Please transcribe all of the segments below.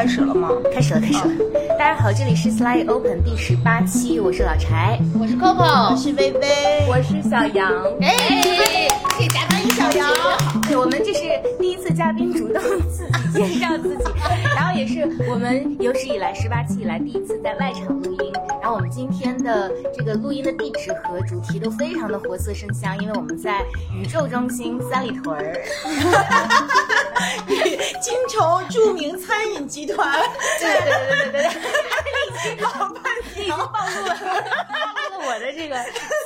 开始了吗？开始了，开始了。大家好，这里是 Slide Open 第十八期，我是老柴，我是 Coco，我是薇薇，我是小杨。哎，可以加欢迎小杨。对，我们这是第一次嘉宾主动自己介绍自己，然后也是我们有史以来十八期以来第一次在外场录音。然后我们今天的这个录音的地址和主题都非常的活色生香，因为我们在宇宙中心三里屯儿。京城著名餐饮集团，对对对对对对，老半天已经暴露了，暴露了我的这个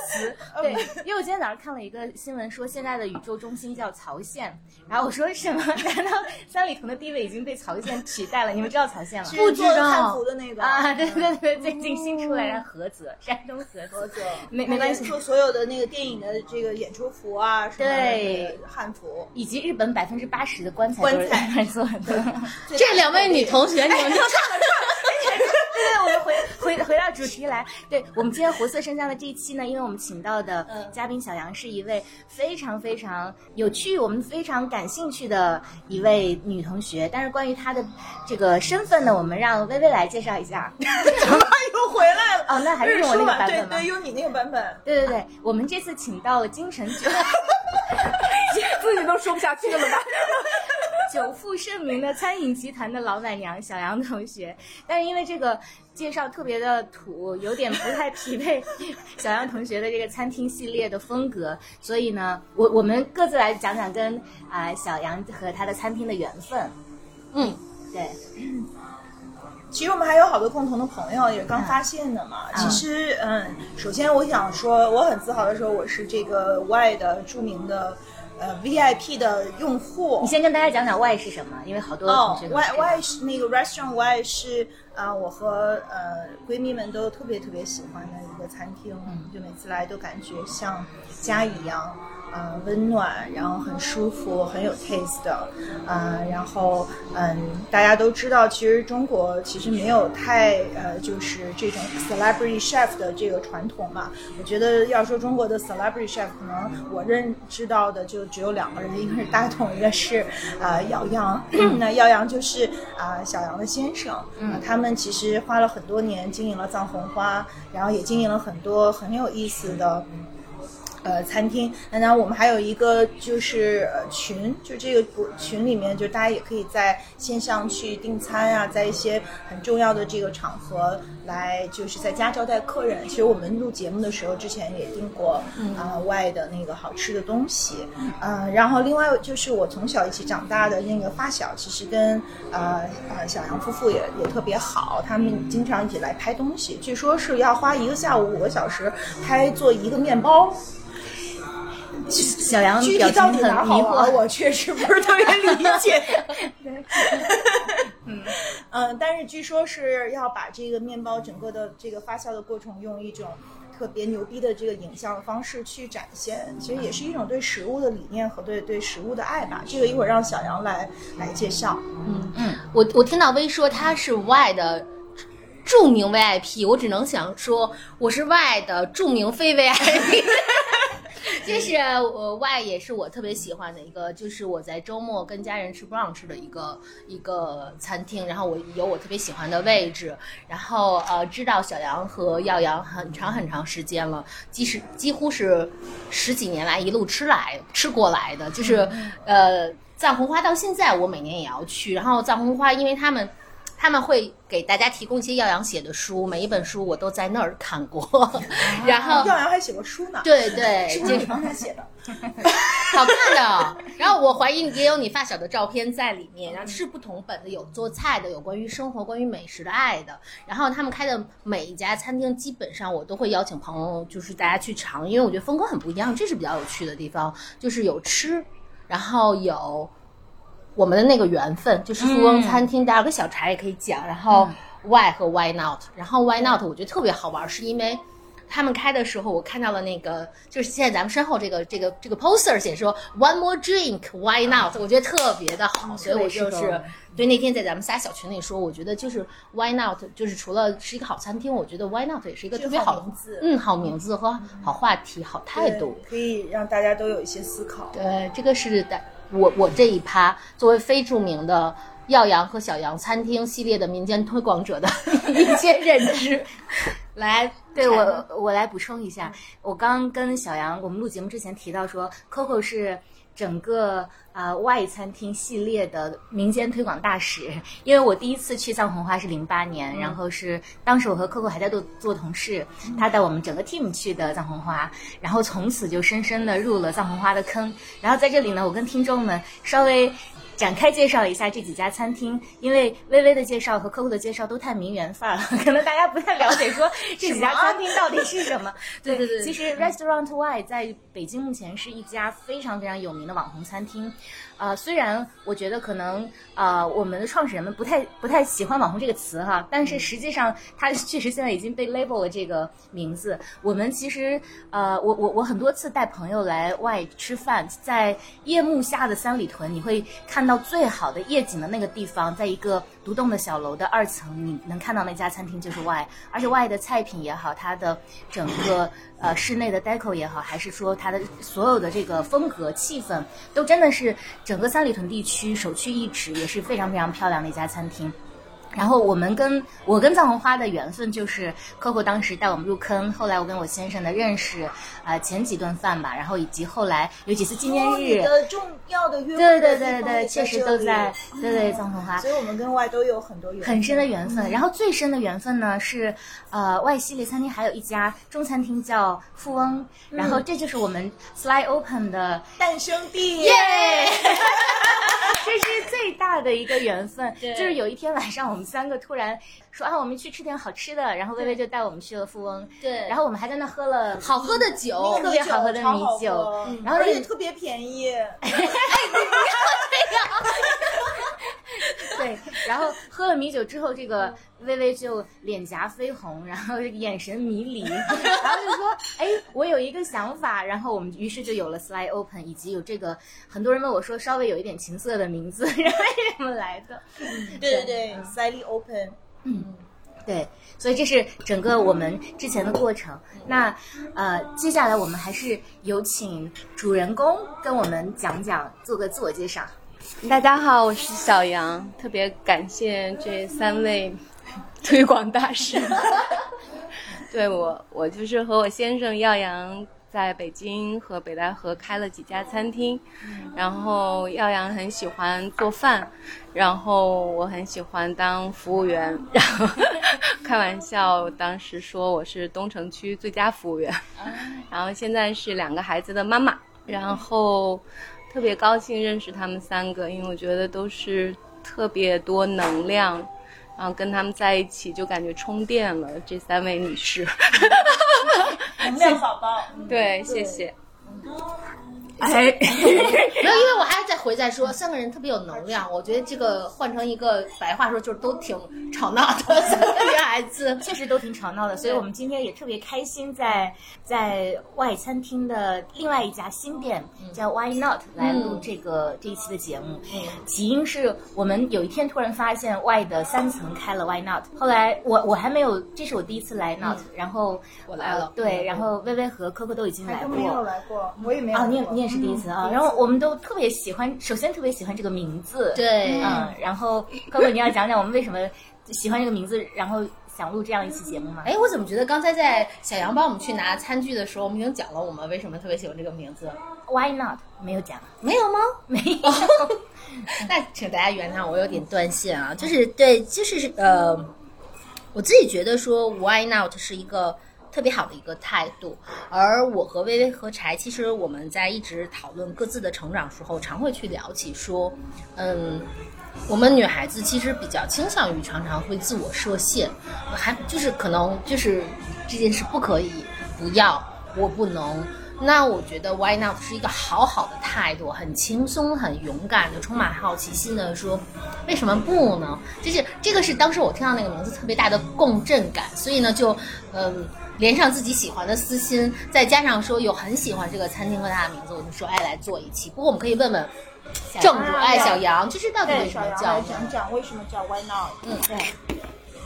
词。对，因为我今天早上看了一个新闻，说现在的宇宙中心叫曹县，然后我说什么？难道三里屯的地位已经被曹县取代了？你们知道曹县吗？不知道。汉服的那个啊，对对对，最近新出来的菏泽，山东菏泽，没没关系。说所有的那个电影的这个演出服啊，对，汉服，以及日本百分之八十的棺材棺材做的。这两位女同学，你们串了串。对对，我们回回回到主题来。对我们今天活色生香的这一期呢，因为我们请到的嘉宾小杨是一位非常非常有趣、我们非常感兴趣的一位女同学。但是关于她的这个身份呢，我们让薇薇来介绍一下。怎么又回来了？哦，那还是用我那个版本吗？对对，用你那个版本。对对对，我们这次请到了京城酒，自己都说不下去了吧？久负盛名的餐饮集团的老板娘小杨同学，但是因为这个介绍特别的土，有点不太匹配 小杨同学的这个餐厅系列的风格，所以呢，我我们各自来讲讲跟啊小杨和他的餐厅的缘分。嗯，对。其实我们还有好多共同的朋友，也是刚发现的嘛。其实，嗯，首先我想说，我很自豪的说，我是这个 Y 的著名的。呃，VIP 的用户，你先跟大家讲讲 Y 是什么，因为好多同学 Y Y 是那个 Restaurant Y 是啊，我和呃闺蜜们都特别特别喜欢的一个餐厅，就每次来都感觉像家一样。呃，温暖，然后很舒服，很有 taste 的，呃，然后嗯，大家都知道，其实中国其实没有太呃，就是这种 celebrity chef 的这个传统嘛。我觉得要说中国的 celebrity chef，可能我认知到的就只有两个人，一个是大同，一个是啊姚洋。那姚洋就是啊小杨的先生，嗯，他们其实花了很多年经营了藏红花，然后也经营了很多很有意思的。呃，餐厅，那然后我们还有一个就是呃群，就这个群里面，就大家也可以在线上去订餐啊，在一些很重要的这个场合来，就是在家招待客人。其实我们录节目的时候，之前也订过啊外的那个好吃的东西，嗯，然后另外就是我从小一起长大的那个发小，其实跟呃呃小杨夫妇也也特别好，他们经常一起来拍东西，据说是要花一个下午五个小时拍做一个面包。小杨具体到底哪好玩，我确实不是特别理解。嗯嗯，但是据说是要把这个面包整个的这个发酵的过程，用一种特别牛逼的这个影像方式去展现，其实也是一种对食物的理念和对对食物的爱吧。这个一会儿让小杨来来介绍。嗯嗯，我我听到薇说他是 Y 的著名 VIP，我只能想说我是 Y 的著名非 VIP。就是我 Y 也是我特别喜欢的一个，就是我在周末跟家人吃 brunch 的一个一个餐厅，然后我有我特别喜欢的位置，然后呃知道小杨和耀阳很长很长时间了，即使几乎是十几年来一路吃来吃过来的，就是呃藏红花到现在我每年也要去，然后藏红花因为他们。他们会给大家提供一些耀阳写的书，每一本书我都在那儿看过。然后耀阳还写过书呢，对对，是你帮他写的，好看的。然后我怀疑也有你发小的照片在里面，然后是不同本的，有做菜的，有关于生活、关于美食的爱的。然后他们开的每一家餐厅，基本上我都会邀请朋友，就是大家去尝，因为我觉得风格很不一样，这是比较有趣的地方，就是有吃，然后有。我们的那个缘分就是富翁餐厅，大家跟小柴也可以讲。然后 Why 和 Why Not？然后 Why Not？我觉得特别好玩，是因为他们开的时候，我看到了那个，就是现在咱们身后这个这个这个 poster 写说 One more drink，Why not？我觉得特别的好，所以我就是对那天在咱们仨小群里说，我觉得就是 Why not？就是除了是一个好餐厅，我觉得 Why not 也是一个特别好名字，嗯，好名字和好话题、好态度，可以让大家都有一些思考。对，这个是的。我我这一趴作为非著名的耀阳和小杨餐厅系列的民间推广者的 一些认知。来，对我，我来补充一下，我刚跟小杨我们录节目之前提到说，Coco 是整个呃外餐厅系列的民间推广大使。因为我第一次去藏红花是零八年，然后是当时我和 Coco 还在做做同事，他带我们整个 team 去的藏红花，然后从此就深深的入了藏红花的坑。然后在这里呢，我跟听众们稍微。展开介绍一下这几家餐厅，因为微微的介绍和客户的介绍都太名媛范儿了，可能大家不太了解说这几家餐厅到底是什么。对对对，其实 Restaurant Y 在北京目前是一家非常非常有名的网红餐厅。呃，虽然我觉得可能呃我们的创始人们不太不太喜欢“网红”这个词哈，但是实际上它 确实现在已经被 label 了这个名字。我们其实呃，我我我很多次带朋友来外吃饭，在夜幕下的三里屯，你会看到最好的夜景的那个地方，在一个独栋的小楼的二层，你能看到那家餐厅就是 Y，而且 Y 的菜品也好，它的整个呃室内的 deco 也好，还是说它的所有的这个风格气氛，都真的是。整个三里屯地区首屈一指，也是非常非常漂亮的一家餐厅。然后我们跟我跟藏红花的缘分就是 Coco 当时带我们入坑，后来我跟我先生的认识，啊前几顿饭吧，然后以及后来有几次纪念日的重要的约会，对对对对，确实都在对对藏红花，所以我们跟外都有很多缘很深的缘分。然后最深的缘分呢是，呃外系列餐厅还有一家中餐厅叫富翁，然后这就是我们 Fly Open 的诞生地，耶。这是最大的一个缘分，就是有一天晚上，我们三个突然说啊，我们去吃点好吃的，然后薇薇就带我们去了富翁，对，然后我们还在那喝了好喝的酒，特别好喝的米酒，然后而且特别便宜，哎，不要这样。对，然后喝了米酒之后，这个薇薇就脸颊绯红，然后眼神迷离，然后就说：“哎，我有一个想法。”然后我们于是就有了 Sly Open，以及有这个很多人问我说稍微有一点情色的名字，为什么来的？对对对，Sly Open，嗯，对，所以这是整个我们之前的过程。那呃，接下来我们还是有请主人公跟我们讲讲，做个自我介绍。大家好，我是小杨，特别感谢这三位 推广大使。对我，我就是和我先生耀阳在北京和北戴河开了几家餐厅，然后耀阳很喜欢做饭，然后我很喜欢当服务员，然后开玩笑当时说我是东城区最佳服务员，然后现在是两个孩子的妈妈，然后。特别高兴认识他们三个，因为我觉得都是特别多能量，然后跟他们在一起就感觉充电了。这三位女士，能量宝宝，对，谢谢。哎，没有，因为我还要再回再说，三个人特别有能量。我觉得这个换成一个白话说，就是都挺吵闹的三个女孩子，确实都挺吵闹的。所以我们今天也特别开心，在在外餐厅的另外一家新店叫 Why Not 来录这个这一期的节目。起因是我们有一天突然发现 Y 的三层开了 Why Not，后来我我还没有，这是我第一次来 Not，然后我来了，对，然后薇薇和 Coco 都已经来过，没有来过，我也没有，你也你也。是第一次啊，然后我们都特别喜欢，首先特别喜欢这个名字，对，嗯，然后哥哥你要讲讲我们为什么喜欢这个名字，然后想录这样一期节目吗？哎，我怎么觉得刚才在小杨帮我们去拿餐具的时候，我们已经讲了我们为什么特别喜欢这个名字？Why not？没有讲，没有吗？没有，那请大家原谅我有点断线啊，就是对，就是呃，我自己觉得说 Why not 是一个。特别好的一个态度，而我和微微和柴，其实我们在一直讨论各自的成长时候，常会去聊起说，嗯，我们女孩子其实比较倾向于常常会自我设限，还就是可能就是这件事不可以，不要，我不能。那我觉得 Why not 是一个好好的态度，很轻松、很勇敢的，充满好奇心的说，为什么不呢？就是这个是当时我听到那个名字特别大的共振感，所以呢，就嗯。连上自己喜欢的私心，再加上说有很喜欢这个餐厅和它的名字，我就说哎来做一期。不过我们可以问问正主哎小杨，就是到底为什么叫？讲讲为什么叫 Why Not？嗯，对，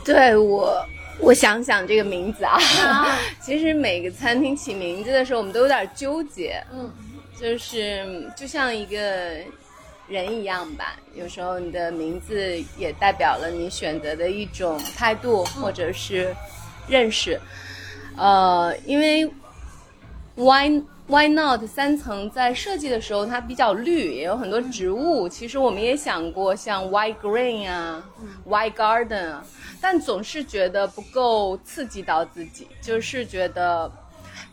对我我想想这个名字啊，其实每个餐厅起名字的时候，我们都有点纠结。嗯，就是就像一个人一样吧，有时候你的名字也代表了你选择的一种态度或者是认识。呃，因为 why why not 三层在设计的时候它比较绿，也有很多植物。其实我们也想过像 white green 啊、white garden 啊，但总是觉得不够刺激到自己，就是觉得。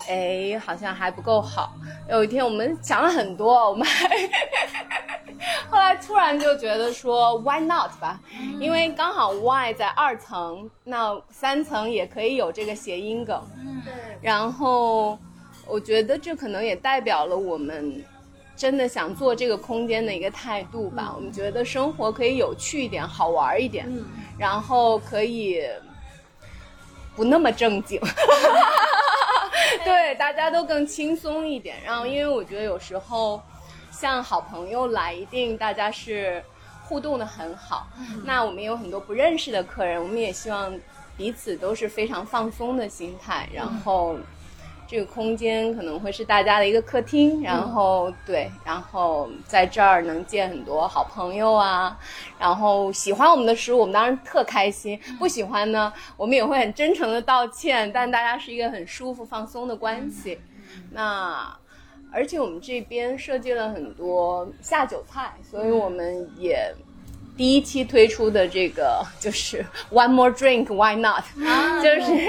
哎，好像还不够好。有一天我们想了很多，我们还后来突然就觉得说，Why not 吧？因为刚好 why 在二层，那三层也可以有这个谐音梗。嗯，对。然后我觉得这可能也代表了我们真的想做这个空间的一个态度吧。我们觉得生活可以有趣一点，好玩一点，然后可以不那么正经。对，大家都更轻松一点。然后，因为我觉得有时候，像好朋友来，一定大家是互动的很好。那我们有很多不认识的客人，我们也希望彼此都是非常放松的心态。然后。这个空间可能会是大家的一个客厅，然后对，然后在这儿能见很多好朋友啊，然后喜欢我们的食物，我们当然特开心；不喜欢呢，我们也会很真诚的道歉。但大家是一个很舒服、放松的关系。那而且我们这边设计了很多下酒菜，所以我们也。第一期推出的这个 就是 One More Drink Why Not，就是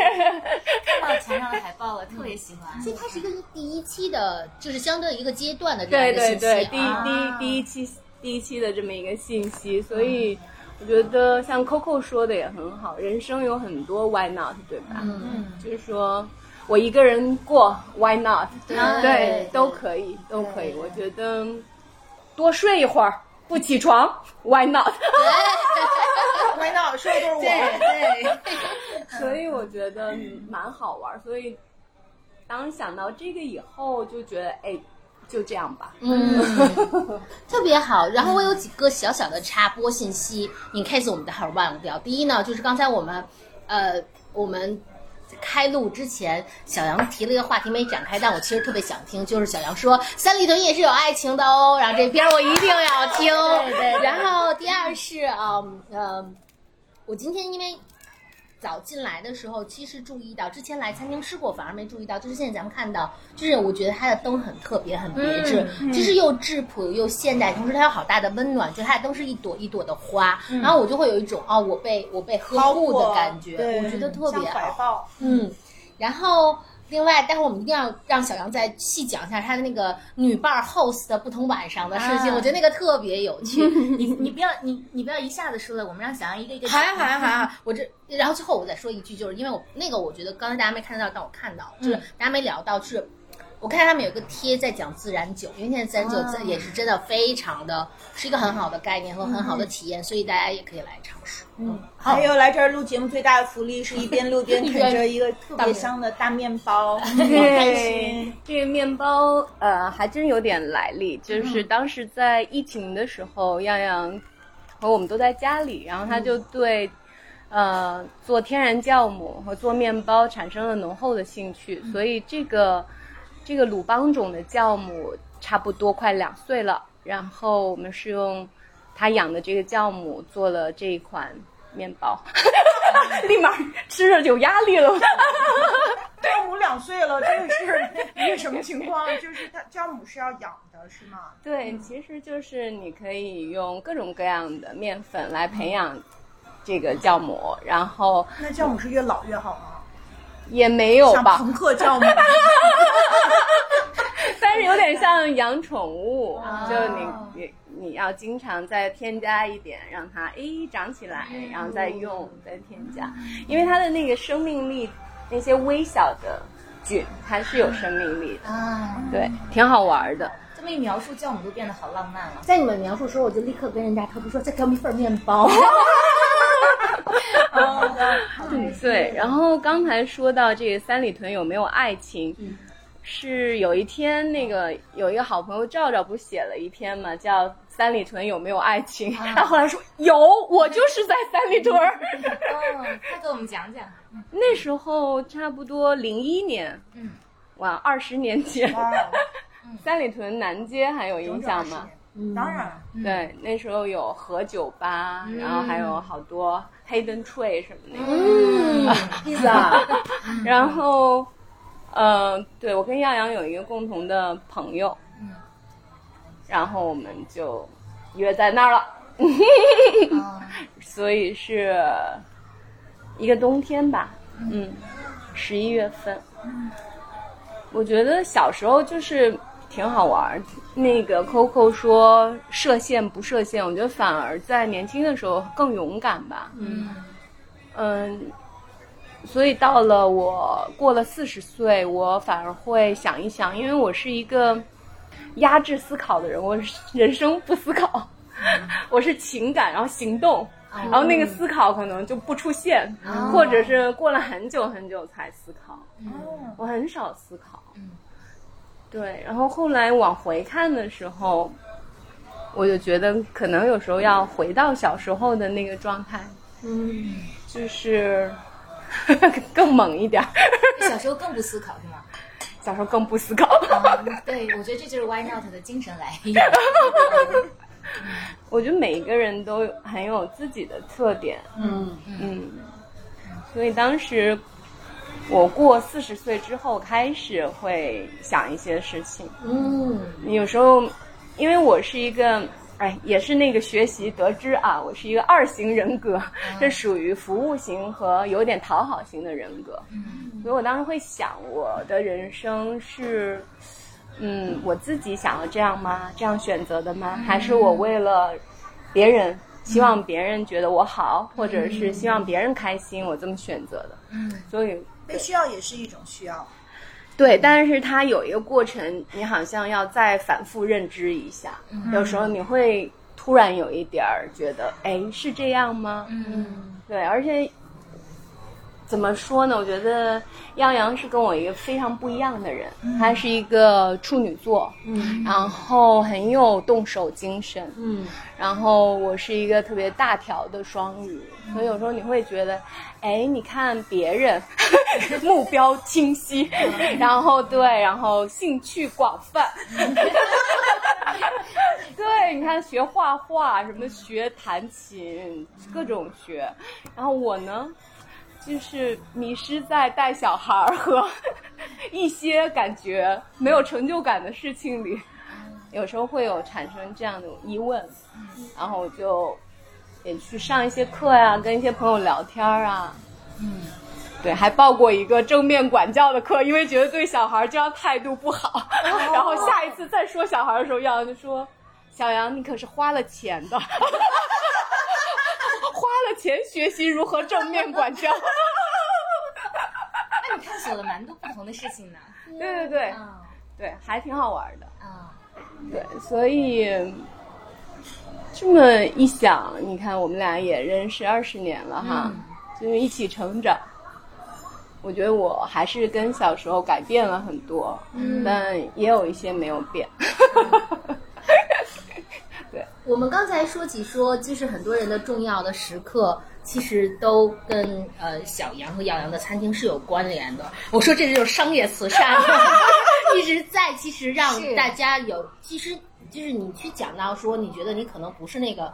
看到墙上的海报了，特别喜欢。所以它是一个第一期的，就是相对一个阶段的这个信息。对对，第一啊第一第一期第一期的这么一个信息，所以我觉得像 Coco 说的也很好，人生有很多 Why Not，对吧？嗯，就是说我一个人过 Why Not，对对，都可以，都可以。我觉得多睡一会儿不起床 Why not？Why not？说的都是我。对对，所以我觉得蛮好玩儿，所以当想到这个以后，就觉得哎，就这样吧。嗯，特别好。然后我有几个小小的插播信息，in case 我们待会儿忘掉。第一呢，就是刚才我们，呃，我们。开录之前，小杨提了一个话题没展开，但我其实特别想听，就是小杨说三里屯也是有爱情的哦，然后这边我一定要听。对对对然后第二是，嗯嗯，我今天因为早进来的时候，其实注意到之前来餐厅吃过，反而没注意到，就是现在咱们看到，就是我觉得它的灯很特别，很别致，其实又质朴又现代，同时它有好大的温暖，就它的灯是一朵一朵的花，然后我就会有一种哦，我被我被呵护的感觉，我觉得特别好。抱。嗯，然后另外，待会儿我们一定要让小杨再细讲一下他的那个女伴儿 host 的不同晚上的事情，啊。我觉得那个特别有趣。你你不要你你不要一下子说了，我们让小杨一个一个好呀好呀好呀，我这然后最后我再说一句，就是因为我那个我觉得刚才大家没看得到，但我看到就是大家没聊到，就是我看他们有个贴在讲自然酒，因为现在自然酒真也是真的非常的是一个很好的概念和很好的体验，所以大家也可以来尝试。嗯，好还，有来这儿录节目最大的福利是一边录边 啃着一个特别香的大面包，好开心。这个面包呃还真有点来历，就是当时在疫情的时候，样样和我们都在家里，然后他就对。呃，做天然酵母和做面包产生了浓厚的兴趣，所以这个这个鲁邦种的酵母差不多快两岁了，然后我们是用他养的这个酵母做了这一款面包，立马吃着有压力了。酵母两岁了，这个是一个什么情况？就是它酵母是要养的，是吗？对，其实就是你可以用各种各样的面粉来培养这个酵母，然后那酵母是越老越好吗？也没有吧，朋克酵母，但是有点像养宠物，哦。就你你你要经常再添加一点，让它诶长起来，然后再用再添加，因为它的那个生命力，那些微小的菌它是有生命力的，啊，对，挺好玩的。这么一描述，酵母都变得好浪漫了。在你们描述的时候，我就立刻跟人家偷偷说，再给我们一份面包。嗯，对。然后刚才说到这个三里屯有没有爱情，是有一天那个有一个好朋友赵赵不写了一篇嘛，叫《三里屯有没有爱情》，他后来说有，我就是在三里屯儿。哦，快给我们讲讲。那时候差不多零一年，嗯，哇，二十年前，三里屯南街还有印象吗？当然，对，那时候有和酒吧，然后还有好多 hidden tray 什么的。嗯，披 萨，然后，呃，对我跟耀阳有一个共同的朋友，然后我们就约在那儿了，哦 所以是一个冬天吧，嗯，十一月份。我觉得小时候就是挺好玩儿。那个 Coco 说设限不设限，我觉得反而在年轻的时候更勇敢吧。嗯嗯，所以到了我过了四十岁，我反而会想一想，因为我是一个压制思考的人，我是人生不思考，我是情感，然后行动，然后那个思考可能就不出现，或者是过了很久很久才思考。我很少思考。对，然后后来往回看的时候，我就觉得可能有时候要回到小时候的那个状态。嗯，就是 更猛一点儿，小时候更不思考是吗？小时候更不思考。嗯，对，我觉得这就是 Why Not 的精神来源。我觉得每一个人都很有自己的特点，嗯嗯，所以当时我过四十岁之后开始会想一些事情。嗯有时候，因为我是一个，哎，也是那个学习得知啊，我是一个二型人格，这属于服务型和有点讨好型的人格，所以我当时会想，我的人生是，嗯，我自己想要这样吗？这样选择的吗？还是我为了别人？希望别人觉得我好，或者是希望别人开心，我这么选择的。嗯，所以被需要也是一种需要。对，但是它有一个过程，你好像要再反复认知一下。有时候你会突然有一点儿觉得，哎，是这样吗？嗯对，而且怎么说呢？我觉得耀洋是跟我一个非常不一样的人，他是一个处女座，嗯。然后很有动手精神，嗯。然后我是一个特别大条的双鱼，所以有时候你会觉得，哎，你看别人 目标清晰，然后对，然后兴趣广泛，对，你看学画画，什么学弹琴，各种学，然后我呢，就是迷失在带小孩儿和一些感觉没有成就感的事情里。有时候会有产生这样的疑问，然后我就也去上一些课呀、跟一些朋友聊天儿啊，嗯，对，还报过一个正面管教的课，因为觉得对小孩这样态度不好。然后下一次再说小孩的时候，耀阳就说：“小杨，你可是花了钱的，花了钱学习如何正面管教。那你探索了蛮多不同的事情呢。”对对对啊对，还挺好玩的。啊，对，所以这么一想，你看我们俩也认识二十年了哈，就是一起成长。我觉得我还是跟小时候改变了很多，但也有一些没有变。我们刚才说起说，就是很多人的重要的时刻，其实都跟呃小杨和耀阳的餐厅是有关联的。我说这就是商业慈善，一直在其实让大家有，其实就是你去讲到说，你觉得你可能不是那个。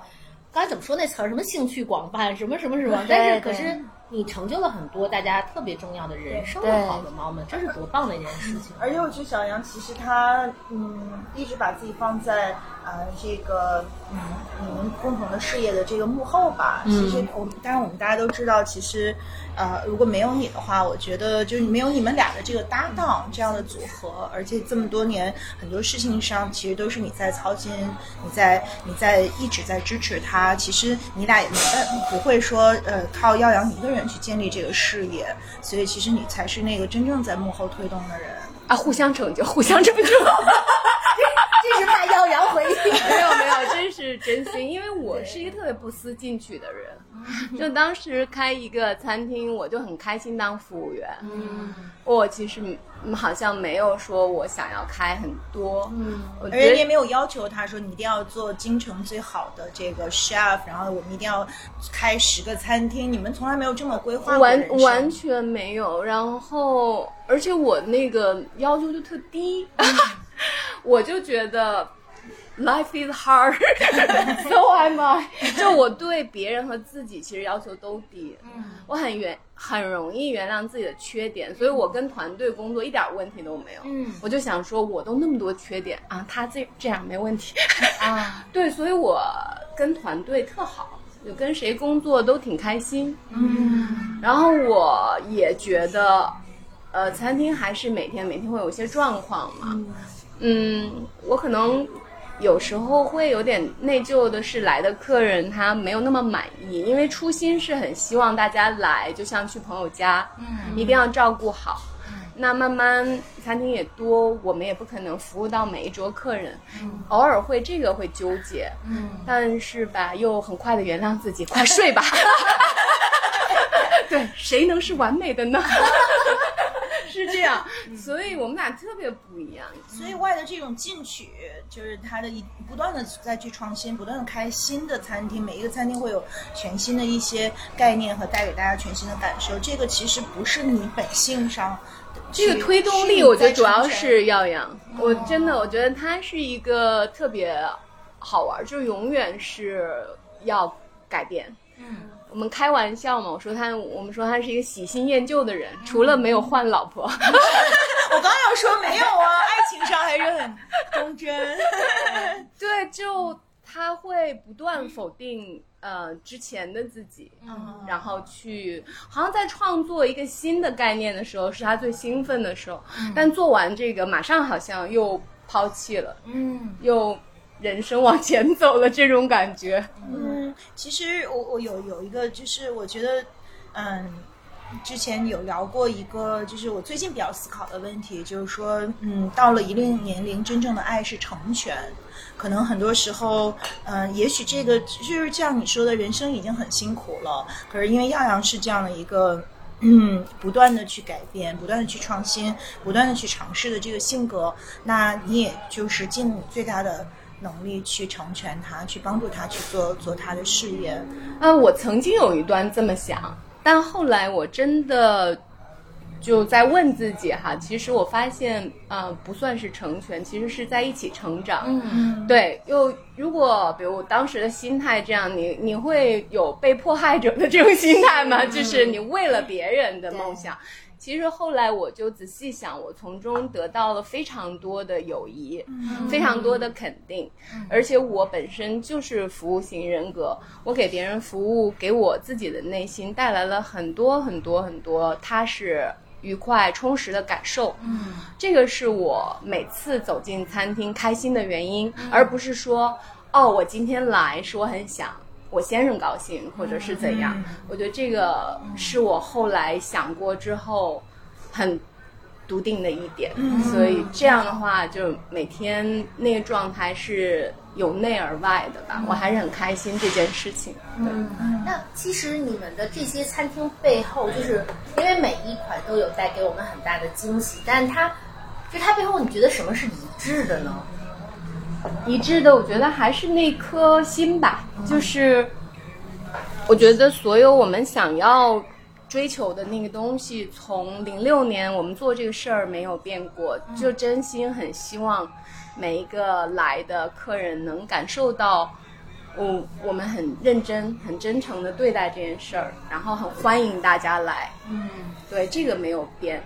刚才怎么说那词儿？什么兴趣广泛，什么什么什么？但是可是你成就了很多大家特别重要的人生的对好的 moment，这是多棒的一件事情。而且我觉得小杨其实他嗯一直把自己放在呃这个嗯你们共同的事业的这个幕后吧。其实我们当然我们大家都知道，其实呃如果没有你的话，我觉得就是没有你们俩的这个搭档这样的组合，而且这么多年很多事情上其实都是你在操心，你在你在一直在支持他。其实你俩也没办不会说呃靠耀阳一个人去建立这个事业，所以其实你才是那个真正在幕后推动的人。啊，互相成就，互相成就。这是怕耀阳回应。没有没有，真是真心，因为我是一个特别不思进取的人。就当时开一个餐厅，我就很开心当服务员。嗯，我其实嗯好像没有说我想要开很多。嗯，我而觉得且也没有要求他说你一定要做京城最好的这个 chef，然后我们一定要开十个餐厅，你们从来没有这么规划过完完全没有。然后，而且我那个要求就特低，我就觉得 life is hard, so am I。就我对别人和自己其实要求都低，嗯，我很原很容易原谅自己的缺点，所以我跟团队工作一点问题都没有。嗯我就想说，我都那么多缺点啊，他这这样没问题。啊，对，所以我跟团队特好，就跟谁工作都挺开心。嗯然后我也觉得，呃，餐厅还是每天每天会有一些状况嘛。嗯，我可能有时候会有点内疚的是，来的客人他没有那么满意，因为初心是很希望大家来，就像去朋友家，嗯一定要照顾好。那慢慢餐厅也多，我们也不可能服务到每一桌客人，偶尔会这个会纠结，嗯但是吧，又很快的原谅自己，快睡吧。对，谁能是完美的呢？是这样，所以我们俩特别不一样。所以外的这种进取，就是他的一不断的再去创新，不断的开新的餐厅，每一个餐厅会有全新的一些概念和带给大家全新的感受。这个其实不是你本性上，这个推动力，我觉得主要是耀阳。我真的，我觉得他是一个特别好玩，就永远是要改变。嗯我们开玩笑嘛，我说他，我们说他是一个喜新厌旧的人，除了没有换老婆。我刚要说没有啊，爱情上还是很忠贞。对，就他会不断否定呃之前的自己，嗯然后去好像在创作一个新的概念的时候是他最兴奋的时候，但做完这个马上好像又抛弃了，嗯又人生往前走了这种感觉。嗯，其实我我有有一个，就是我觉得，嗯，之前有聊过一个，就是我最近比较思考的问题，就是说，嗯，到了一定年龄，真正的爱是成全。可能很多时候，嗯、也许这个就是像你说的，人生已经很辛苦了，可是因为耀阳是这样的一个。嗯，不断的去改变，不断的去创新，不断的去尝试的这个性格，那你也就是尽你最大的能力去成全他，去帮助他去做做他的事业。呃，我曾经有一段这么想，但后来我真的就在问自己哈，其实我发现，呃，不算是成全，其实是在一起成长。嗯对，又如果比如我当时的心态这样，你你会有被迫害者的这种心态吗？就是你为了别人的梦想。其实后来我就仔细想，我从中得到了非常多的友谊，非常多的肯定，而且我本身就是服务型人格，我给别人服务，给我自己的内心带来了很多很多很多踏实、愉快、充实的感受。嗯。这个是我每次走进餐厅开心的原因，而不是说，哦，我今天来是我很想我先生高兴，或者是怎样。我觉得这个是我后来想过之后很笃定的一点，所以这样的话，就每天那个状态是由内而外的吧，我还是很开心这件事情。对。那其实你们的这些餐厅背后，就是因为每一款都有带给我们很大的惊喜，但它就它背后，你觉得什么是一致的呢？一致的，我觉得还是那颗心吧，就是我觉得所有我们想要追求的那个东西，从零六年我们做这个事儿没有变过，就真心很希望每一个来的客人能感受到。我我们很认真、很真诚的对待这件事儿，然后很欢迎大家来。嗯对，这个没有变，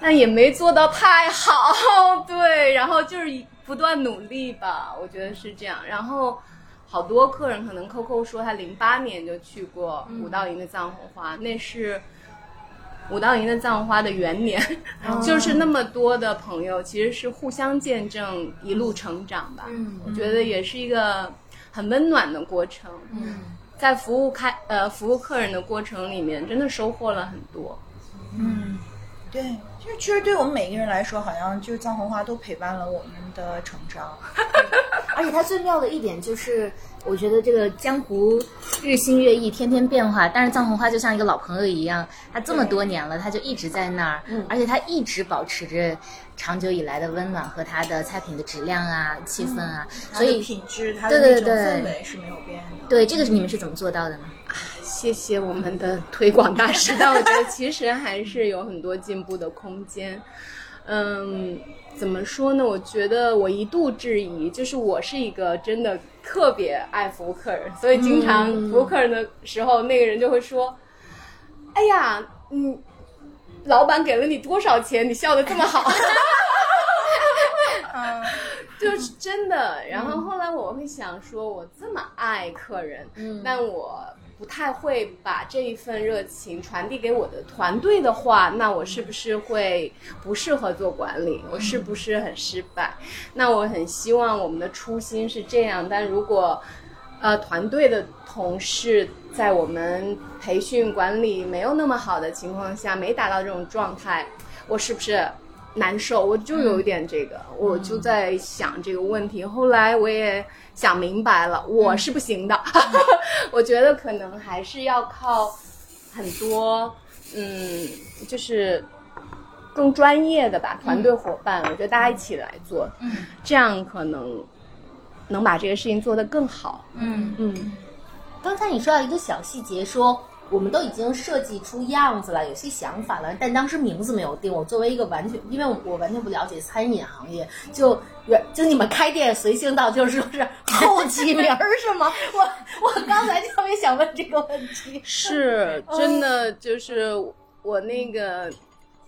但也没做到太好。对，然后就是不断努力吧，我觉得是这样。然后好多客人可能 Coco 说他零八年就去过五道营的藏红花，那是五道营的藏红花的元年，就是那么多的朋友其实是互相见证一路成长吧。嗯我觉得也是一个很温暖的过程。嗯在服务开呃服务客人的过程里面，真的收获了很多。嗯，对，就是其实对我们每一个人来说，好像就是藏红花都陪伴了我们的成长。而且它最妙的一点就是，我觉得这个江湖日新月异，天天变化，但是藏红花就像一个老朋友一样，它这么多年了，它就一直在那儿，而且它一直保持着长久以来的温暖和它的菜品的质量啊、气氛啊，所以品质，它的那种氛围是没有变的。对这个你们是怎么做到的呢？谢谢我们的推广大使，但我觉得其实还是有很多进步的空间。嗯，怎么说呢？我觉得我一度质疑，就是我是一个真的特别爱服务客人，所以经常服务客人的时候，那个人就会说：“哎呀，嗯，老板给了你多少钱？你笑得这么好。”嗯就是真的。然后后来我会想说，我这么爱客人，嗯但我不太会把这一份热情传递给我的团队的话，那我是不是会不适合做管理？我是不是很失败？那我很希望我们的初心是这样，但如果呃团队的同事在我们培训管理没有那么好的情况下，没达到这种状态，我是不是？难受，我就有一点这个，我就在想这个问题。后来我也想明白了，我是不行的。我觉得可能还是要靠很多，嗯，就是更专业的吧，团队伙伴。我觉得大家一起来做，嗯这样可能能把这个事情做得更好。嗯。嗯刚才你说到一个小细节，说我们都已经设计出样子了，有些想法了，但当时名字没有定。我作为一个完全，因为我完全不了解餐饮行业，就就你们开店随性到就是说是后起名儿是吗？我 我刚才特别想问这个问题。是真的，就是我那个。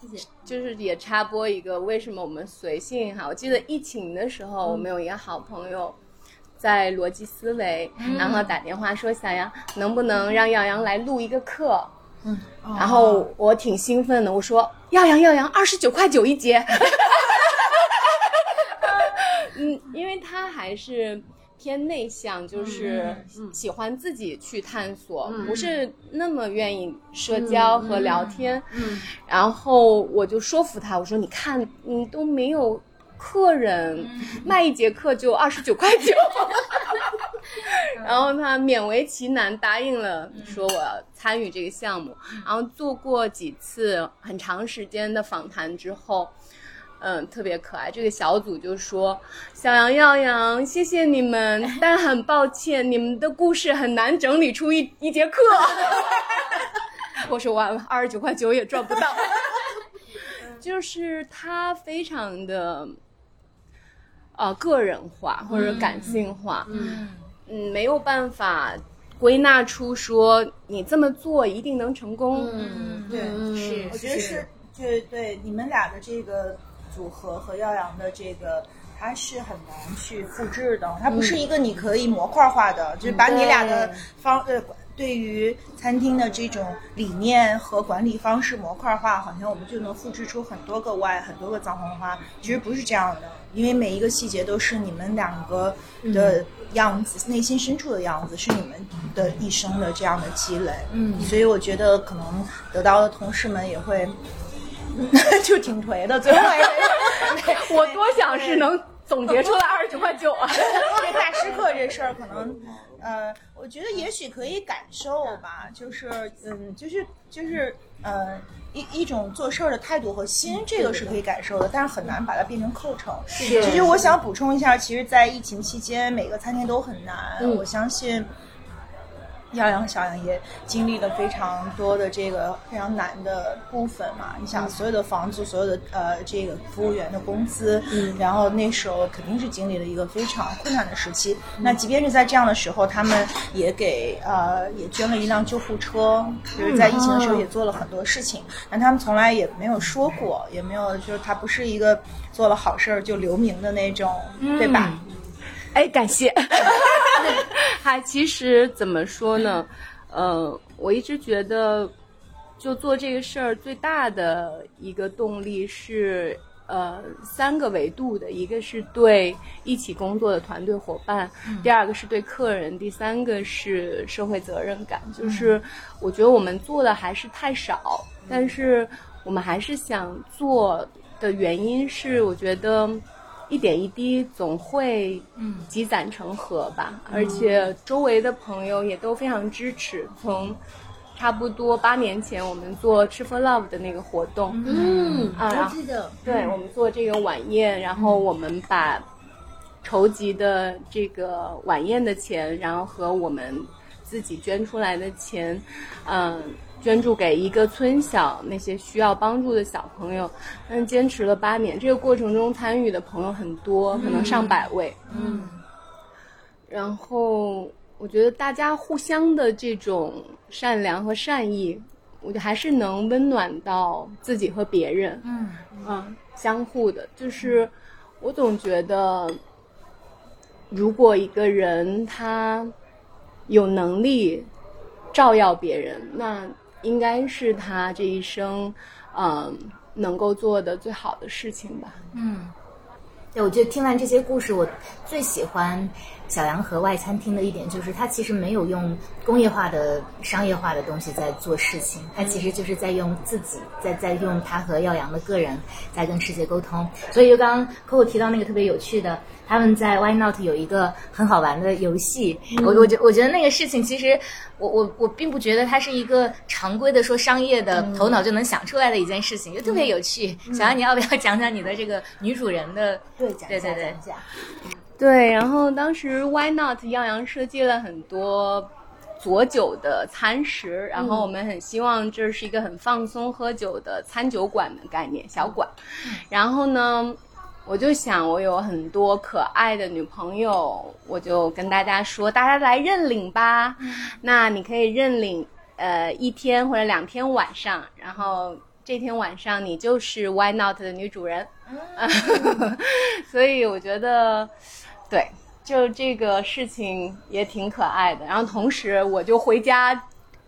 谢谢就是也插播一个，为什么我们随性哈？我记得疫情的时候，我们有一个好朋友在逻辑思维，然后打电话说小杨能不能让耀阳来录一个课？嗯，然后我挺兴奋的，我说耀阳耀阳二十九块九一节。嗯，因为他还是偏内向，就是喜欢自己去探索，不是那么愿意社交和聊天。嗯然后我就说服他，我说：“你看，你都没有客人，卖一节课就二十九块九。”然后他勉为其难答应了，说我要参与这个项目。然后做过几次很长时间的访谈之后，嗯，特别可爱。这个小组就说：“小杨、耀阳，谢谢你们，但很抱歉，你们的故事很难整理出一一节课。”我说完了，二十九块九也赚不到。就是他非常的，呃，个人化或者感性化，嗯嗯，没有办法归纳出说你这么做一定能成功。嗯，对嗯是我觉得是，对对，你们俩的这个组合和耀阳的这个，它是很难去复制的，它不是一个你可以模块化的，就是把你俩的方呃。对于餐厅的这种理念和管理方式模块化，好像我们就能复制出很多个 Y，很多个藏红花。其实不是这样的，因为每一个细节都是你们两个的样子，内心深处的样子，是你们的一生的这样的积累。嗯，所以我觉得可能得到的同事们也会。就挺颓的，最后也 我多想是能总结出来二十九块九啊！这大师课这事儿，可能呃，我觉得也许可以感受吧，就是嗯，就是就是呃，一一种做事儿的态度和心，这个是可以感受的，但是很难把它变成课程。其实我想补充一下，其实，在疫情期间，每个餐厅都很难。我相信。耀阳、小杨也经历了非常多的这个非常难的部分嘛。你想，所有的房租，所有的呃这个服务员的工资，嗯，然后那时候肯定是经历了一个非常困难的时期。那即便是在这样的时候，他们也给呃也捐了一辆救护车，就是在疫情的时候也做了很多事情。但他们从来也没有说过，也没有就是他不是一个做了好事儿就留名的那种，对吧？哎，感谢。还，其实怎么说呢？呃，我一直觉得，就做这个事儿最大的一个动力是呃三个维度的，一个是对一起工作的团队伙伴，第二个是对客人，第三个是社会责任感。就是我觉得我们做的还是太少，但是我们还是想做的原因是，我觉得。一点一滴总会积攒成河吧，而且周围的朋友也都非常支持。从差不多八年前我们做吃 for love 的那个活动，嗯，啊记得，对我们做这个晚宴，然后我们把筹集的这个晚宴的钱，然后和我们自己捐出来的钱，嗯、捐助给一个村小那些需要帮助的小朋友，但坚持了八年。这个过程中参与的朋友很多，可能上百位。嗯，然后我觉得大家互相的这种善良和善意，我觉得还是能温暖到自己和别人。嗯嗯，相互的，就是我总觉得，如果一个人他有能力照耀别人，那应该是他这一生，嗯，能够做的最好的事情吧。嗯，对，我觉得听完这些故事，我最喜欢小杨和外餐厅的一点就是，他其实没有用工业化的、商业化的东西在做事情，他其实就是在用自己，在在用他和耀阳的个人在跟世界沟通。所以就刚刚 Coco 提到那个特别有趣的，他们在 Why Not 有一个很好玩的游戏，我我觉我觉得那个事情其实我我我并不觉得它是一个常规的说商业的头脑就能想出来的一件事情，就特别有趣。小杨，你要不要讲讲你的这个女主人的？对，讲一下，对对对讲一下。对，然后当时 Why Not 耀阳设计了很多佐酒的餐食，然后我们很希望这是一个很放松喝酒的餐酒馆的概念，小馆。然后呢，我就想我有很多可爱的女朋友，我就跟大家说，大家来认领吧。那你可以认领呃一天或者两天晚上，然后这天晚上你就是 Why Not 的女主人。所以我觉得，对，就这个事情也挺可爱的。然后同时我就回家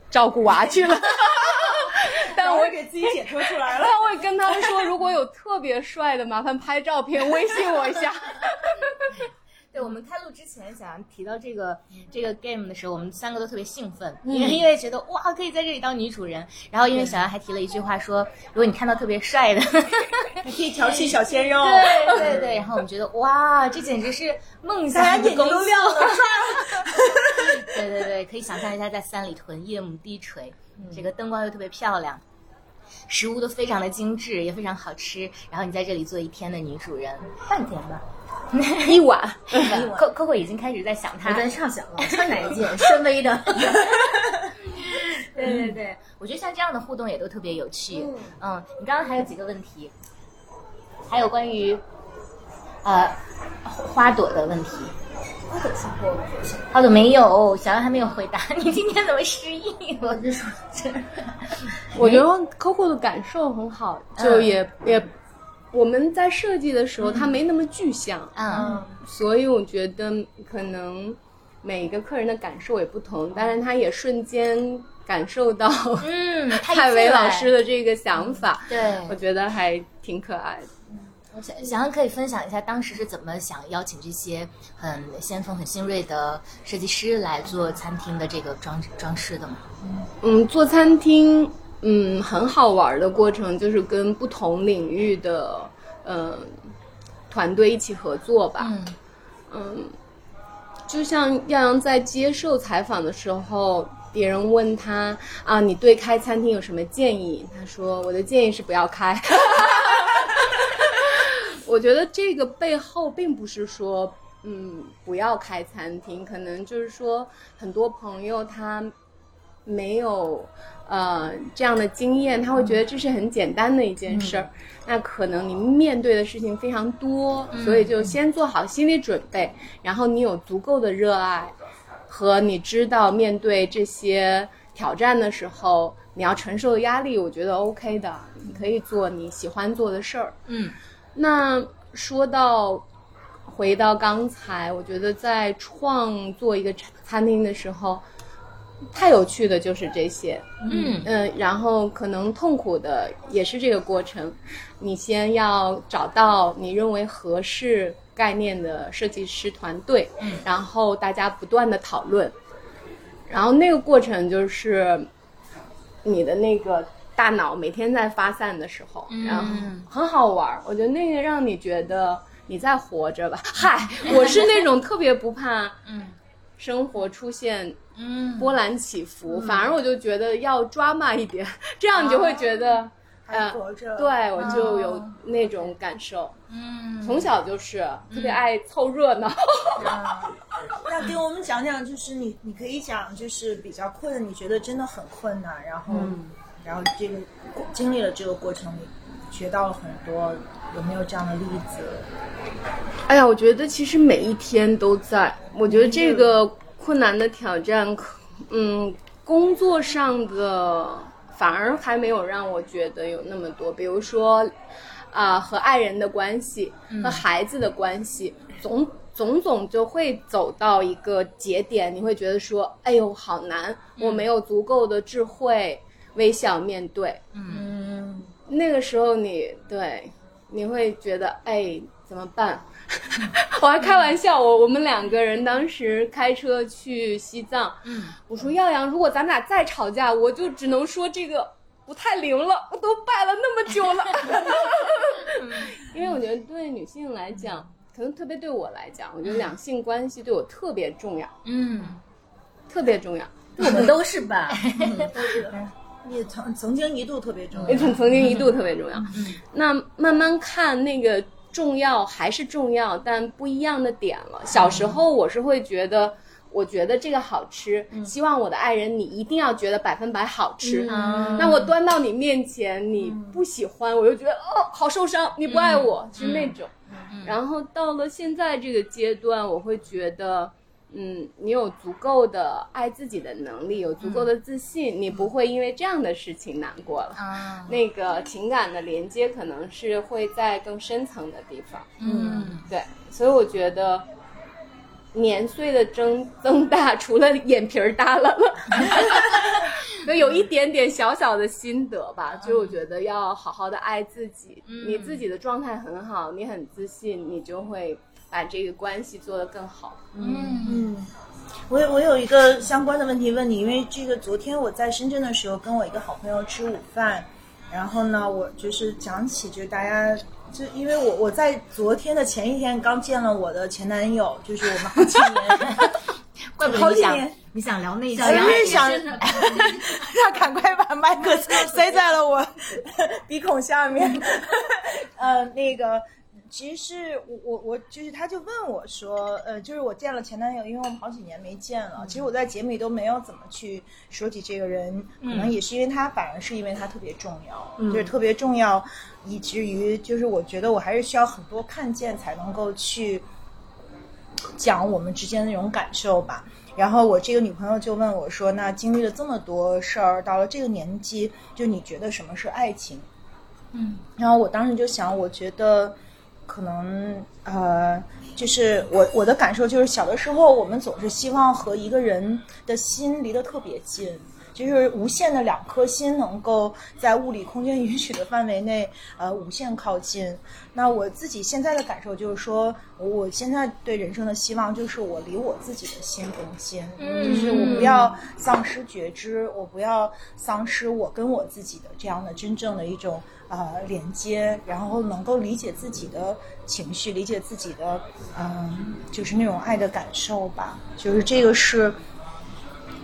照顾娃去了。但我我给自己解脱出来了。但我也跟他们说，如果有特别帅的，麻烦拍照片微信我一下。对我们开录之前，小杨提到这个这个 game 的时候，我们三个都特别兴奋，因为因为觉得哇，可以在这里当女主人。然后因为小杨还提了一句话说，如果你看到特别帅的，还可以调戏小鲜肉。对对对，然后我们觉得哇，这简直是梦想的工眼睛都亮作。对对对，可以想象一下在三里屯夜幕低垂，这个灯光又特别漂亮。食物都非常的精致，也非常好吃。然后你在这里做一天的女主人，半天吧。一碗，Coco Coco 已经开始在想他我她在畅想了，穿哪一件？深 V 的。对对对，我觉得像这样的互动也都特别有趣。嗯，你刚刚还有几个问题，还有关于呃花朵的问题。花朵是过了，花朵没有，小杨还没有回答。你今天怎么失忆了？我就说这。我觉得 Coco 的感受很好，就也、也我们在设计的时候，它没那么具象，嗯所以我觉得可能每个客人的感受也不同，但是他也瞬间感受到嗯，他一蔡伟老师的这个想法，对我觉得还挺可爱的。小小杨可以分享一下当时是怎么想邀请这些很先锋、很新锐的设计师来做餐厅的这个装装饰的吗？嗯，做餐厅，嗯，很好玩的过程就是跟不同领域的嗯团队一起合作吧。嗯嗯，就像耀阳在接受采访的时候，别人问他啊，你对开餐厅有什么建议？他说，我的建议是不要开。我觉得这个背后并不是说，嗯，不要开餐厅，可能就是说，很多朋友他没有呃这样的经验，他会觉得这是很简单的一件事儿。那可能你面对的事情非常多，所以就先做好心理准备，然后你有足够的热爱和你知道面对这些挑战的时候你要承受的压力，我觉得 OK 的，你可以做你喜欢做的事儿。嗯那说到回到刚才，我觉得在创作一个餐餐厅的时候，太有趣的就是这些，嗯。嗯，然后可能痛苦的也是这个过程。你先要找到你认为合适概念的设计师团队，嗯。然后大家不断的讨论，然后那个过程就是你的那个大脑每天在发散的时候，然后很好玩儿。我觉得那个让你觉得你在活着吧。嗨，我是那种特别不怕 嗯生活出现嗯波澜起伏，反而我就觉得要抓马一点，这样你就会觉得还活着。对我就有那种感受。嗯，从小就是特别爱凑热闹。嗯那给我们讲讲，就是你你可以讲，就是比较困，你觉得真的很困难，然后、然后这个过经历了这个过程里，学到了很多，有没有这样的例子？哎呀，我觉得其实每一天都在。我觉得这个困难的挑战，可嗯，工作上的反而还没有让我觉得有那么多。比如说，啊、和爱人的关系，和孩子的关系，总总总就会走到一个节点，你会觉得说，哎呦，好难，我没有足够的智慧微笑面对。嗯，那个时候你对你会觉得哎怎么办？我还开玩笑，我我们两个人当时开车去西藏，嗯，我说耀阳，如果咱们俩再吵架，我就只能说这个不太灵了，我都拜了那么久了，因为我觉得对女性来讲，可能特别对我来讲，我觉得两性关系对我特别重要，嗯，特别重要。我们都是吧？也曾曾经一度特别重也要。曾曾经一度特别重要。那慢慢看那个重要还是重要，但不一样的点了。小时候我是会觉得。我觉得这个好吃，希望我的爱人你一定要觉得百分百好吃。嗯那我端到你面前，你不喜欢，我就觉得哦，好受伤，你不爱我，是那种。然后到了现在这个阶段，我会觉得，嗯，你有足够的爱自己的能力，有足够的自信，你不会因为这样的事情难过了。啊，那个情感的连接可能是会在更深层的地方。嗯对，所以我觉得年岁的增 增大，除了眼皮儿耷拉了，就 有一点点小小的心得吧。就我觉得要好好的爱自己，你自己的状态很好，你很自信，你就会把这个关系做得更好。嗯嗯，我有我有一个相关的问题问你，因为这个昨天我在深圳的时候跟我一个好朋友吃午饭，然后呢，我就是讲起就是大家。就因为我我在昨天的前一天刚见了我的前男友，就是我们好几年，怪不得你想好几年你想聊那些，我是想他 赶快把麦克塞在了我 鼻孔下面。呃，那个其实是我我我就是，他就问我说，呃，就是我见了前男友，因为我们好几年没见了。其实我在节目里都没有怎么去说起这个人，可能也是因为他，反而是因为他特别重要，就是特别重要，以至于就是我觉得我还是需要很多看见才能够去讲我们之间的那种感受吧。然后我这个女朋友就问我说：“那经历了这么多事儿，到了这个年纪，就你觉得什么是爱情？”嗯，然后我当时就想，我觉得可能呃，就是我我的感受就是，小的时候我们总是希望和一个人的心离得特别近。就是无限的两颗心能够在物理空间允许的范围内，呃，无限靠近。那我自己现在的感受就是说，我现在对人生的希望就是我离我自己的心更近，就是我不要丧失觉知，我不要丧失我跟我自己的这样的真正的一种呃连接，然后能够理解自己的情绪，理解自己的嗯、就是那种爱的感受吧。就是这个是。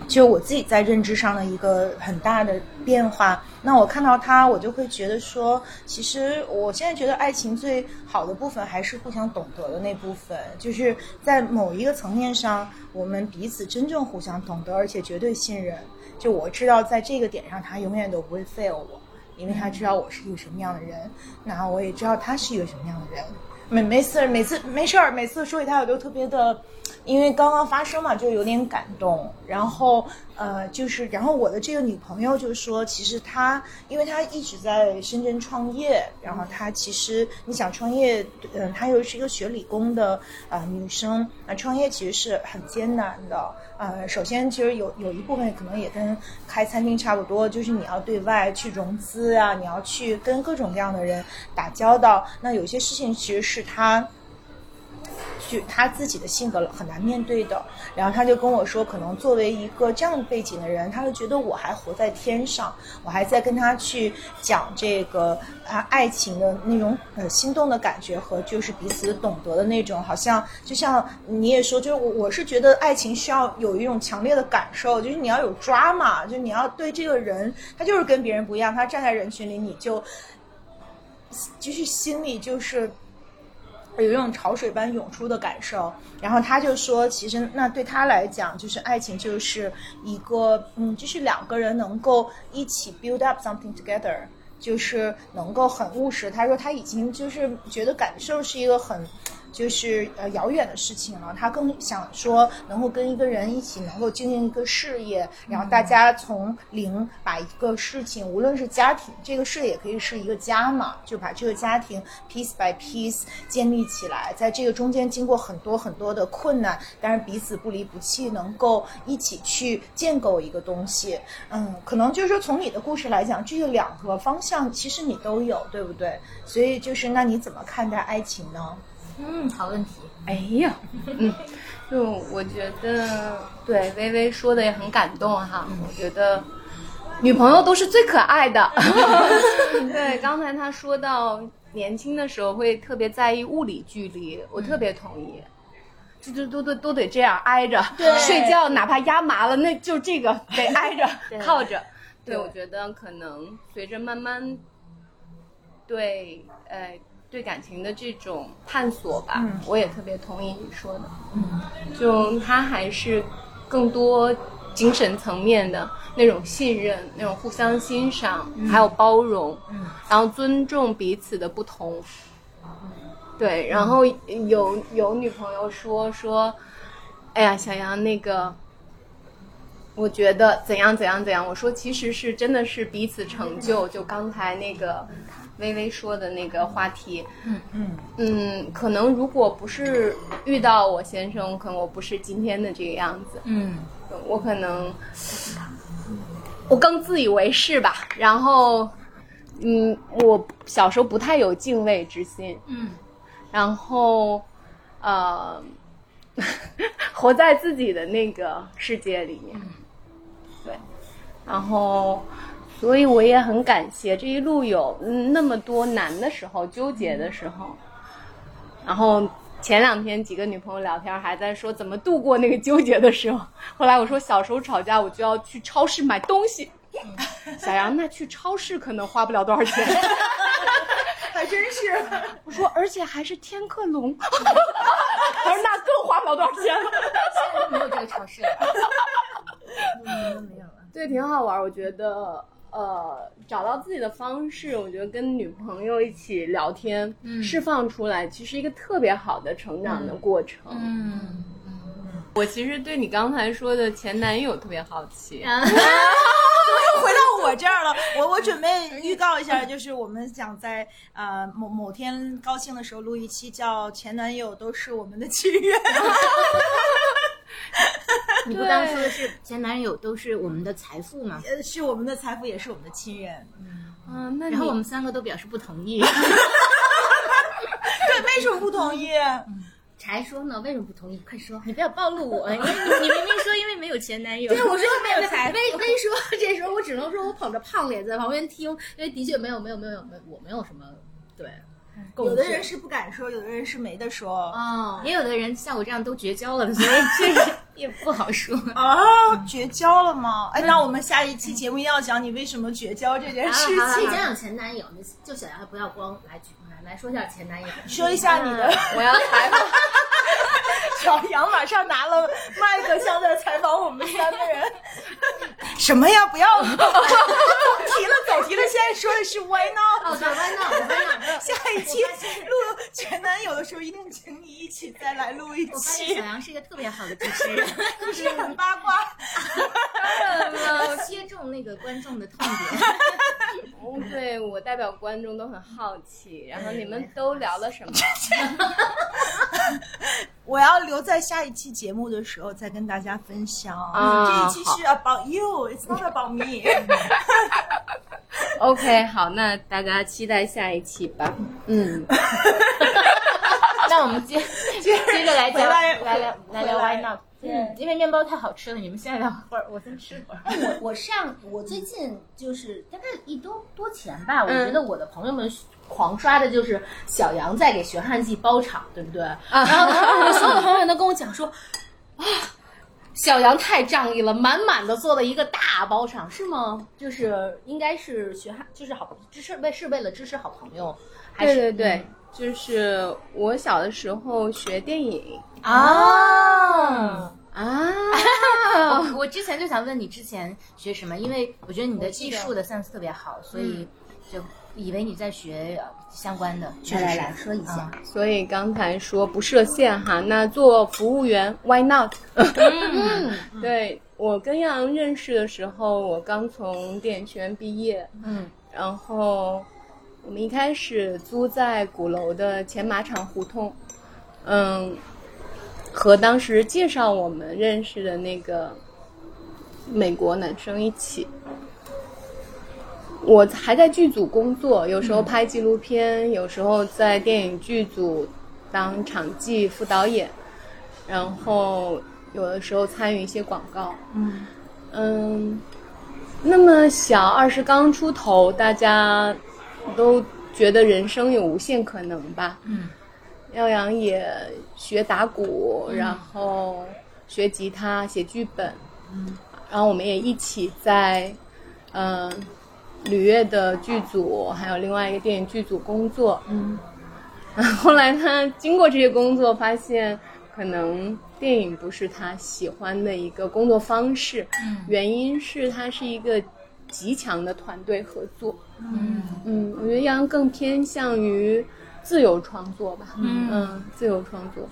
就我自己在认知上的一个很大的变化。那我看到他，我就会觉得说，其实我现在觉得爱情最好的部分还是互相懂得的那部分，就是在某一个层面上，我们彼此真正互相懂得，而且绝对信任。就我知道在这个点上，他永远都不会 fail 我，因为他知道我是一个什么样的人，然后我也知道他是一个什么样的人。每没事，每次没事儿，每次说起他我都特别的，因为刚刚发生嘛，就有点感动。然后呃，就是然后我的这个女朋友就说，其实她因为她一直在深圳创业，然后她其实你想创业，嗯、她又是一个学理工的、呃、女生，啊、呃，创业其实是很艰难的。呃，首先其实有有一部分可能也跟开餐厅差不多，就是你要对外去融资啊，你要去跟各种各样的人打交道。那有些事情其实是是他就他自己的性格很难面对的。然后他就跟我说，可能作为一个这样背景的人，他会觉得我还活在天上，我还在跟他去讲这个啊爱情的那种呃心动的感觉和就是彼此懂得的那种，好像就像你也说，就是我我是觉得爱情需要有一种强烈的感受，就是你要有抓嘛，就你要对这个人，他就是跟别人不一样，他站在人群里你就。就是心里就是有一种潮水般涌出的感受，然后他就说，其实那对他来讲，就是爱情就是一个，嗯，就是两个人能够一起 build up something together，就是能够很务实。他说他已经就是觉得感受是一个很。就是呃遥远的事情了，他更想说能够跟一个人一起能够经营一个事业，然后大家从零把一个事情，无论是家庭这个事业也可以是一个家嘛，就把这个家庭 piece by piece 建立起来，在这个中间经过很多很多的困难，但是彼此不离不弃，能够一起去建构一个东西。嗯，可能就是说从你的故事来讲，这个两个方向其实你都有，对不对？所以就是那你怎么看待爱情呢？嗯，好问题。哎呀，嗯，就我觉得对微微说的也很感动哈。我觉得女朋友都是最可爱的。对，刚才他说到年轻的时候会特别在意物理距离，我特别同意。就就都都都得这样挨着睡觉，哪怕压麻了，那就这个得挨着 靠着。对，我觉得可能随着慢慢对呃。对感情的这种探索吧，我也特别同意你说的。嗯，就他还是更多精神层面的那种信任，那种互相欣赏，还有包容，然后尊重彼此的不同。对，然后有有女朋友说说，哎呀，小杨那个，我觉得怎样怎样怎样。我说其实是真的是彼此成就。就刚才那个。微微说的那个话题，嗯嗯。嗯，可能如果不是遇到我先生，可能我不是今天的这个样子，嗯，我可能我更自以为是吧，然后，嗯，我小时候不太有敬畏之心，嗯，然后，呃，活在自己的那个世界里面，对，然后。所以我也很感谢这一路有那么多难的时候、纠结的时候。然后前两天几个女朋友聊天，还在说怎么度过那个纠结的时候。后来我说小时候吵架，我就要去超市买东西。小杨，那去超市可能花不了多少钱。还真是。我说，而且还是天客隆。他说那更花不了多少钱。现在没有这个超市了。没有了。对，挺好玩，我觉得。呃，找到自己的方式，我觉得跟女朋友一起聊天，释放出来，其实一个特别好的成长的过程。嗯嗯，我其实对你刚才说的前男友特别好奇。又 回到我这儿了，我我准备预告一下，就是我们想在呃某某天高兴的时候录一期，叫前男友都是我们的亲人。你不刚说的是前男友都是我们的财富吗？呃，是我们的财富，也是我们的亲人。嗯，那然后我们三个都表示不同意。对，为什么不同意？柴说呢？为什么不同意？快说！你不要暴露我，你你明明说因为没有前男友。对，我说没有财。微微说，这时候我只能说我捧着胖脸在旁边听，因为的确没有没有没有没我没有什么对。有的人是不敢说，有的人是没得说。哦，也有的人像我这样都绝交了，所以这个也不好说。啊，绝交了吗？哎，那我们下一期节目要讲你为什么绝交这件事情。可以讲讲前男友，就小杨不要光来来来说一下前男友，说一下你的。我要采访。小杨马上拿了麦克，像在采访我们三个人。什么呀？不要 走题了，走题了。现在说的是 Why not？哦，对，Why not？下一期录前男友的时候，一定请你一起再来录一期。小杨是一个特别好的主持人，就是很八卦，切中那个观众的痛点。对我代表观众都很好奇，然后你们都聊了什么？我要留在下一期节目的时候再跟大家分享。这一期是 about you，it's not about me。OK，好，那大家期待下一期吧。嗯。那我们接接着来讲，来来聊来聊 Why Not。嗯，因为面包太好吃了，你们先聊会儿，我先吃会儿。哎，我我上我最近就是大概一周多前吧，我觉得我的朋友们狂刷的就是小杨在给学汉记包场，对不对？然后所有的朋友们都跟我讲说，啊，小杨太仗义了，满满的做了一个大包场，是吗？就是应该是学汉，就是好支持为是为了支持好朋友，还对是对对，就是我小的时候学电影。啊。啊，我我之前就想问你之前学什么，因为我觉得你的艺术的 sense 特别好，所以就以为你在学呃相关的。来来来说一下。啊，所以刚才说不设限哈，那做服务员 why not？嗯。对我跟杨洋认识的时候，我刚从电影学院毕业，嗯。然后我们一开始租在鼓楼的前马场胡同，嗯，和当时介绍我们认识的那个美国男生一起。我还在剧组工作，有时候拍纪录片，有时候在电影剧组当场记、副导演，然后有的时候参与一些广告。嗯嗯，那么小，二十刚出头，大家都觉得人生有无限可能吧。嗯，耀阳也学打鼓，然后学吉他、写剧本。嗯，然后我们也一起在嗯、吕乐的剧组，还有另外一个电影剧组工作。嗯，后来他经过这些工作，发现可能电影不是他喜欢的一个工作方式。嗯原因是他是一个极强的团队合作。嗯嗯，我觉得杨更偏向于自由创作吧。嗯自由创作。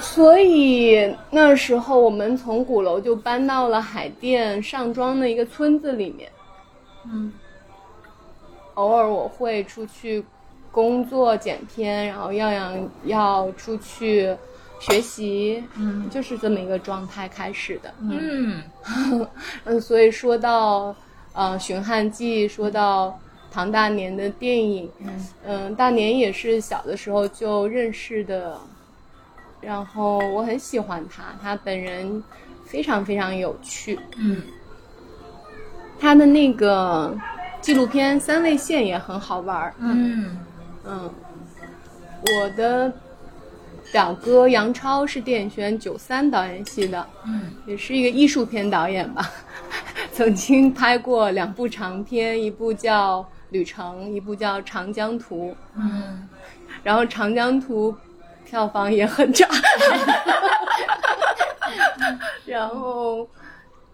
所以那时候我们从鼓楼就搬到了海淀上庄的一个村子里面。嗯偶尔我会出去工作剪片，然后耀阳要出去学习，嗯就是这么一个状态开始的。嗯 嗯，所以说到呃《寻汉记》，说到唐大年的电影，嗯、大年也是小的时候就认识的，然后我很喜欢他，他本人非常非常有趣，嗯。他的那个纪录片《三味线》也很好玩儿，嗯。嗯，我的表哥杨超是电影学院九三导演系的，嗯也是一个艺术片导演吧，曾经拍过两部长片，一部叫《旅程》，一部叫《长江图》。嗯。然后《长江图》票房也很差，然后，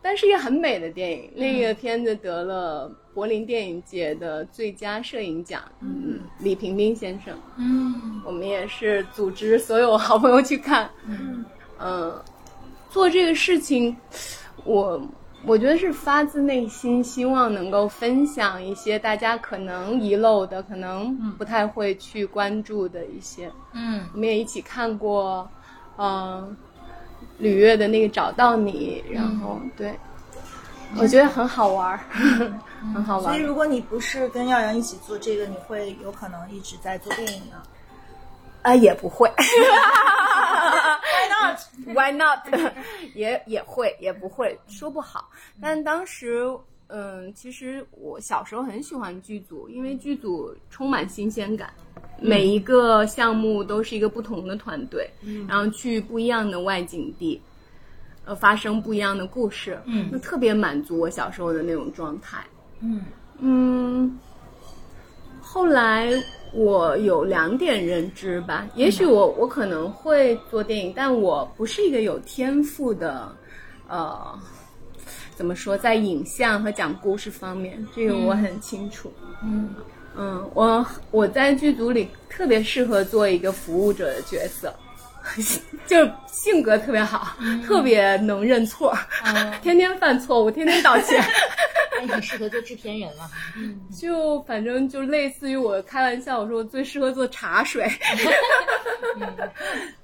但是一个很美的电影，那个片子得了柏林电影节的最佳摄影奖，嗯，李平冰先生，嗯。我们也是组织所有好朋友去看，嗯。嗯，做这个事情，我我觉得是发自内心，希望能够分享一些大家可能遗漏的、可能不太会去关注的一些。嗯我们也一起看过，嗯、吕越的那个找到你，然后、对，我觉得很好玩儿，很好玩儿。所以如果你不是跟耀阳一起做这个，你会有可能一直在做电影呢？啊，也不会 Why not？，Why not？也也会，也不会，说不好。但当时，嗯，其实我小时候很喜欢剧组，因为剧组充满新鲜感，每一个项目都是一个不同的团队，然后去不一样的外景地，呃，发生不一样的故事，嗯那特别满足我小时候的那种状态。嗯嗯，后来我有两点认知吧，也许我我可能会做电影，但我不是一个有天赋的，呃，怎么说，在影像和讲故事方面，这个我很清楚。嗯嗯，我我在剧组里特别适合做一个服务者的角色，就性格特别好，特别能认错，天天犯错误，天天道歉。那很适合做制片人了。就反正就类似于我开玩笑，我说我最适合做茶水。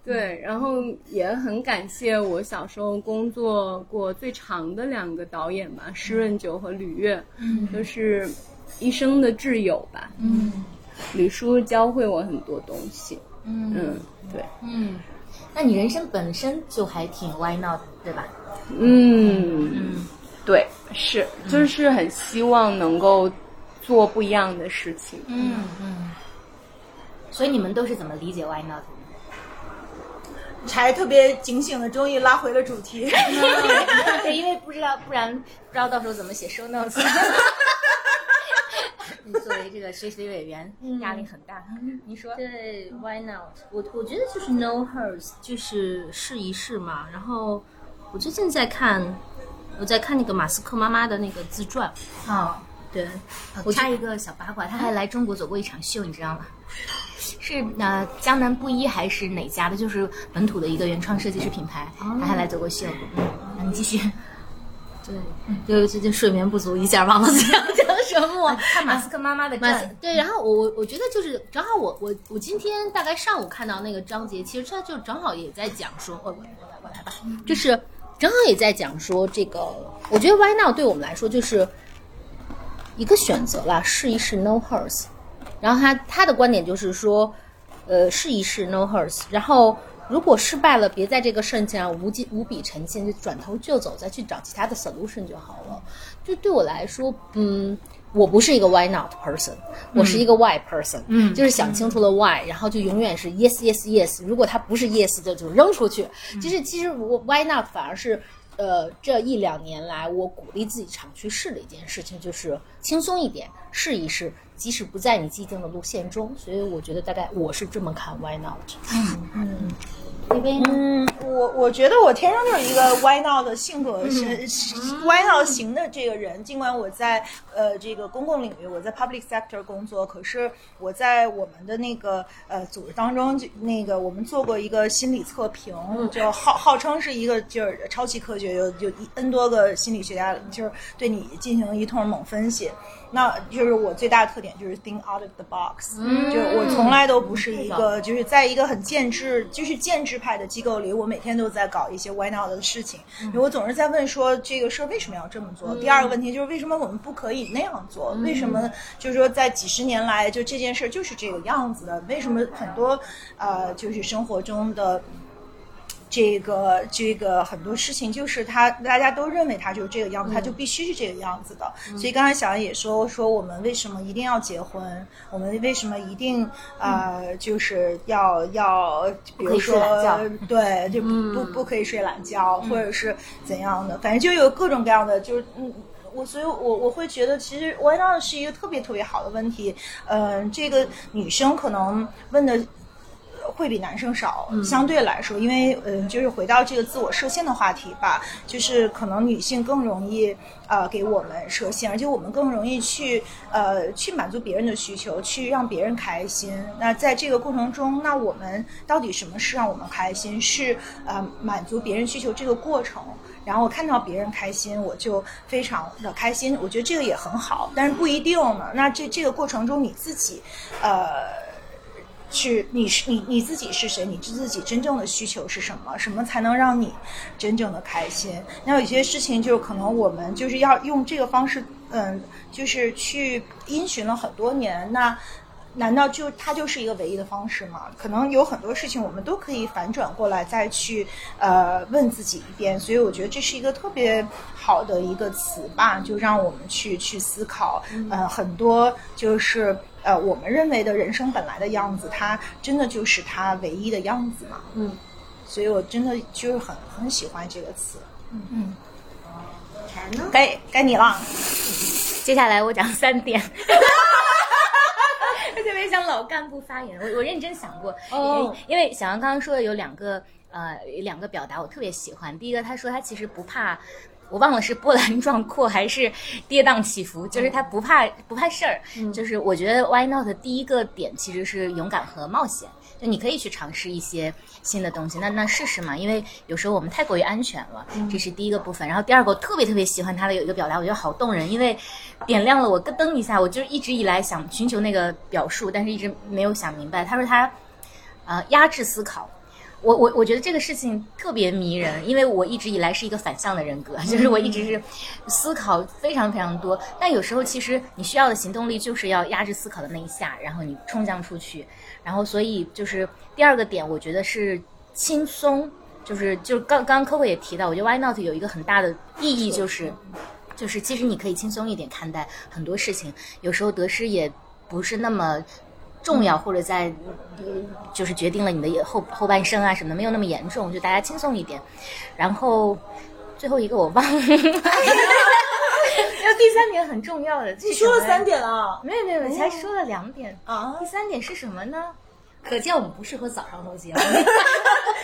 对，然后也很感谢我小时候工作过最长的两个导演吧，施润九和吕乐，嗯都是一生的挚友吧。嗯吕叔教会我很多东西。嗯嗯，对，嗯，那你人生本身就还挺 why not 对吧？嗯，嗯对，是，就是很希望能够做不一样的事情。嗯嗯。所以你们都是怎么理解 why not？柴特别警醒的，终于拉回了主题。对，因为不知道，不然不知道到时候怎么写 show notes。你作为这个学习委员，压力很大。你说，对，Why not？我我觉得就是 No hers，就是试一试嘛。然后我最近在看，我在看那个马斯克妈妈的那个自传。啊，对，我插一个小八卦，他还来中国走过一场秀，你知道吗？是呃江南布衣还是哪家的？就是本土的一个原创设计师品牌，他还来走过秀。你继续。对，就最近睡眠不足，一下忘了 讲什么。看马斯克妈妈的对，然后我我我觉得就是正好我我我今天大概上午看到那个章节，其实他就正好也在讲说，我我我来我来吧，就是正好也在讲说这个，我觉得 Why Now 对我们来说就是一个选择啦，试一试 No hers。然后他他的观点就是说，呃，试一试 No hers，然后。如果失败了，别在这个事情上无尽无比沉浸，就转头就走，再去找其他的 solution 就好了。就对我来说，嗯，我不是一个 why not person，我是一个 why person，嗯就是想清楚了 why，然后就永远是 yes yes yes。如果它不是 yes 的，就扔出去。就是其实我 why not 反而是。呃，这一两年来，我鼓励自己常去试的一件事情，就是轻松一点，试一试，即使不在你既定的路线中。所以我觉得大概我是这么看 Why not？那边嗯，我我觉得我天生就是一个 why not 的性格，是是 why not 型的这个人。尽管我在呃这个公共领域，我在 public sector 工作，可是我在我们的那个呃组织当中，就那个我们做过一个心理测评，就号号称是一个就是超级科学，有有一 n 多个心理学家就是对你进行一通猛分析。那就是我最大的特点就是 think out of the box，、就我从来都不是一个就是在一个很建制就是建制派的机构里，我每天都在搞一些 why not 的事情，因为我总是在问说这个事儿为什么要这么做。第二个问题就是为什么我们不可以那样做？为什么就是说在几十年来就这件事儿就是这个样子的？为什么很多呃就是生活中的。这个这个很多事情就是他大家都认为他就是这个样子，他就必须是这个样子的。所以刚才小杨也说说我们为什么一定要结婚，我们为什么一定呃就是要要比如说对就不不不可以睡懒觉，或者是怎样的，反正就有各种各样的就是嗯。我所以我，我会觉得，其实 why not 是一个特别特别好的问题。嗯、这个女生可能问的会比男生少，相对来说，因为嗯、呃，就是回到这个自我设限的话题吧，就是可能女性更容易呃给我们设限，而且我们更容易去呃去满足别人的需求，去让别人开心。那在这个过程中，那我们到底什么是让我们开心？是呃满足别人需求这个过程。然后我看到别人开心，我就非常的开心。我觉得这个也很好，但是不一定呢。那这这个过程中，你自己，呃。是你是你你自己是谁？你自己真正的需求是什么？什么才能让你真正的开心？那有些事情就可能我们就是要用这个方式，嗯，就是去因循了很多年。那难道就它就是一个唯一的方式吗？可能有很多事情我们都可以反转过来再去呃问自己一遍。所以我觉得这是一个特别好的一个词吧，就让我们去去思考，呃，很多就是。呃，我们认为的人生本来的样子，它真的就是它唯一的样子嘛？嗯，所以我真的就是很很喜欢这个词。柴呢？该该你了。接下来我讲三点。我特别想老干部发言，我我认真想过，哦因为小杨刚刚说的有两个呃两个表达我特别喜欢。第一个，他说他其实不怕，我忘了是波澜壮阔还是跌宕起伏，就是他不怕不怕事儿。就是我觉得 Why Not 的第一个点其实是勇敢和冒险，就你可以去尝试一些新的东西，那那试试嘛，因为有时候我们太过于安全了，这是第一个部分。然后第二个，我特别特别喜欢他的有一个表达，我觉得好动人，因为点亮了我咯噔一下，我就一直以来想寻求那个表述，但是一直没有想明白。他说他呃压制思考。我我我觉得这个事情特别迷人，因为我一直以来是一个反向的人格，就是我一直是思考非常非常多，但有时候其实你需要的行动力就是要压制思考的那一下，然后你冲向出去，然后所以就是第二个点，我觉得是轻松，就是就是刚刚 Coco 也提到，我觉得 Why Not 有一个很大的意义就是。就是其实你可以轻松一点看待很多事情，有时候得失也不是那么重要，或者在呃就是决定了你的后后半生啊什么的，没有那么严重，就大家轻松一点。然后最后一个我忘了，第三点很重要的，你说了三，点了没有没有，你才说了两点。啊第，三点是什么呢？可见我们不适合早上录节目。第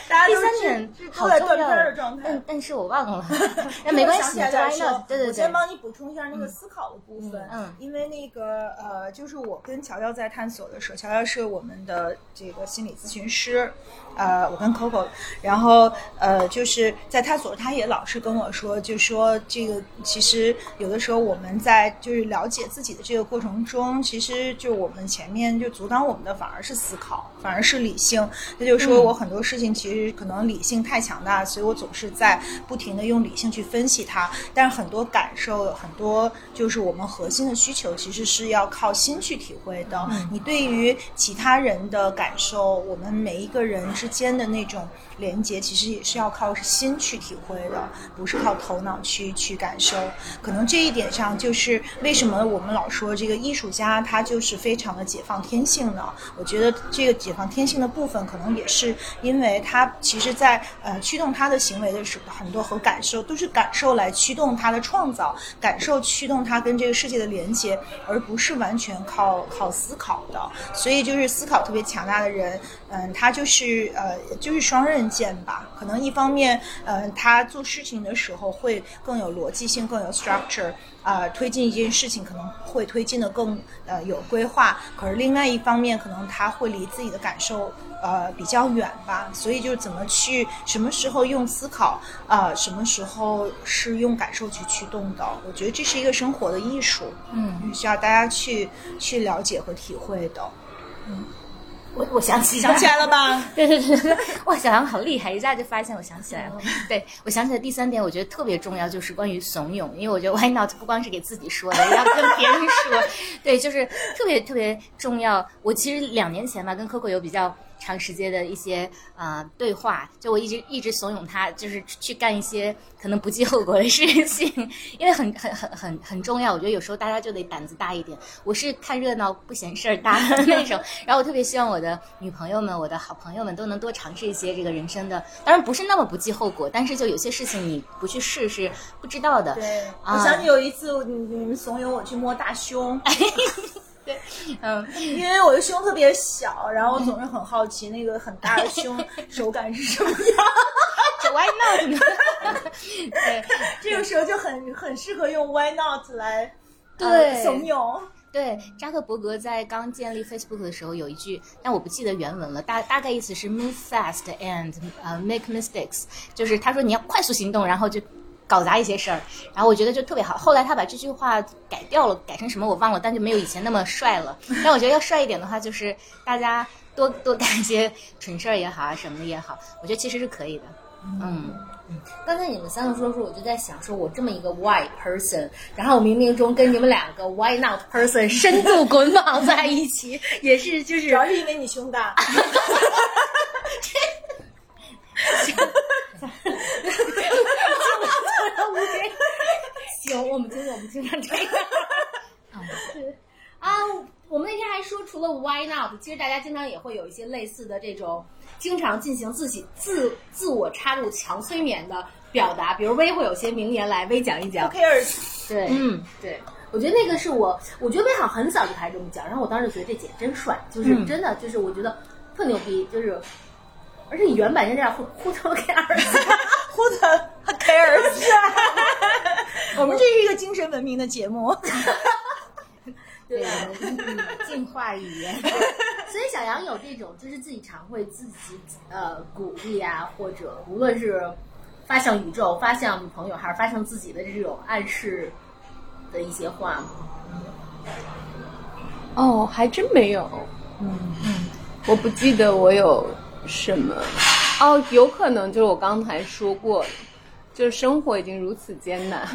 大家都是三点是好重要的状态但。但是我忘了，那没关系？对对对我先，帮你补充一下那个思考的部分。嗯嗯因为那个呃，就是我跟乔乔在探索的时候，乔乔是我们的这个心理咨询师，呃，我跟 Coco，然后呃，就是在探索，他也老是跟我说，就说这个其实有的时候我们在就是了解自己的这个过程中，其实就我们前面就阻挡我们的反而是思考，反而是理性。那就是说我很多事情其实可能理性太强大，所以我总是在不停的用理性去分析它，但是很多感受，很多就是我们核心的需求，其实是要靠心去体会的。你对于其他人的感受，我们每一个人之间的那种连接，其实也是要靠心去体会的，不是靠头脑去去感受。可能这一点上，就是为什么我们老说这个艺术家他就是非常的解放天性呢？我觉得这个解放天性的部分，可能也是因为他其实在呃驱动他的行为的时候，很多和感受都是感受来驱动他的创造，感受驱动他跟这个世界的连接，而不是完全靠靠思考的。所以就是思考特别强大的人，嗯，他就是呃就是双刃剑吧。可能一方面，嗯，他做事情的时候会更有逻辑性，更有 structure。啊、推进一件事情可能会推进的更呃有规划，可是另外一方面，可能他会离自己的感受呃比较远吧，所以就是怎么去什么时候用思考啊、什么时候是用感受去驱动的，我觉得这是一个生活的艺术，嗯，需要大家去去了解和体会的。我我想起想起来了吧？对对对对，哇，小杨好厉害，一下就发现我想起来了。对我想起来第三点，我觉得特别重要，就是关于怂恿，因为我觉得 Why not 不光是给自己说的，也要跟别人说。对，就是特别特别重要。我其实两年前吧，跟 Coco 有比较。长时间的一些啊、呃对话，就我一直一直怂恿他，就是去干一些可能不计后果的事情，因为很很很很很重要。我觉得有时候大家就得胆子大一点。我是看热闹不嫌事儿大的 那种，然后我特别希望我的女朋友们、我的好朋友们都能多尝试一些这个人生的，当然不是那么不计后果，但是就有些事情你不去试是不知道的。对，啊我想起有一次你你们怂恿我去摸大胸 嗯，因为我的胸特别小，然后我总是很好奇那个很大的胸手感是什么样。这 Why not 呢？对。这个时候就很很适合用 Why not 来对呃怂恿。对，扎克伯格在刚建立 Facebook 的时候有一句，但我不记得原文了，大大概意思是 move fast and 呃、make mistakes，就是他说你要快速行动，然后就搞砸一些事儿。然后我觉得就特别好。后来他把这句话改掉了，改成什么我忘了，但就没有以前那么帅了。但我觉得要帅一点的话，就是大家多多干一些蠢事儿也好啊，什么的也好，我觉得其实是可以的。嗯，刚才你们三个说的时候，我就在想，说我这么一个 why person，然后冥冥中跟你们两个 why not person 深度捆绑在一起，也是就是主要是因为你胸大，行，我们经常我们经常这样。啊，我们那天还说，除了 why not，其实大家经常也会有一些类似的这种，经常进行自己自自我插入强催眠的表达，比如微会有些名言来微讲一讲。Who cares？对，嗯，对，我觉得那个是我，我觉得威好像很早就开始这么讲，然后我当时觉得这姐真帅，就是嗯真的，就是我觉得特牛逼，就是，而且你原版就这样，呼 呼头 cares，Who cares？我们这是一个精神文明的节目。对，嗯净化语言。所以小杨有这种，就是自己常会自己呃鼓励啊，或者无论是发向宇宙、发向女朋友，还是发向自己的这种暗示的一些话吗？哦，还真没有。嗯我不记得我有什么？哦，有可能就是我刚才说过，就是生活已经如此艰难、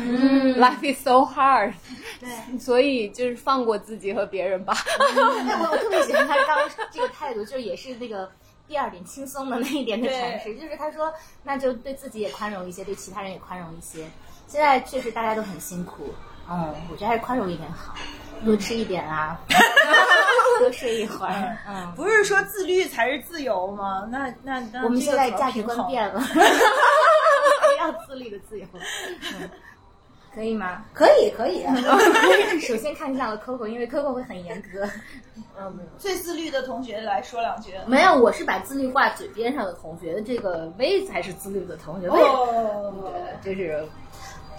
l i f e is so hard，对，所以就是放过自己和别人吧。对我 我特别喜欢他刚刚这个态度，就是也是那个第二点轻松的那一点的阐释，就是他说那就对自己也宽容一些，对其他人也宽容一些。现在确实大家都很辛苦，嗯，我觉得还是宽容一点好，多吃一点啊，多睡一会儿，嗯。不是说自律才是自由吗？那那那我们现在价值观变了，要自律的自由，嗯，可以吗？可以，可以。首先看向了 Coco，因为 Coco 会很严格。嗯，最自律的同学来说两句。没有，我是把自律挂嘴边上的同学，这个 V 才是自律的同学。哦，对，就是，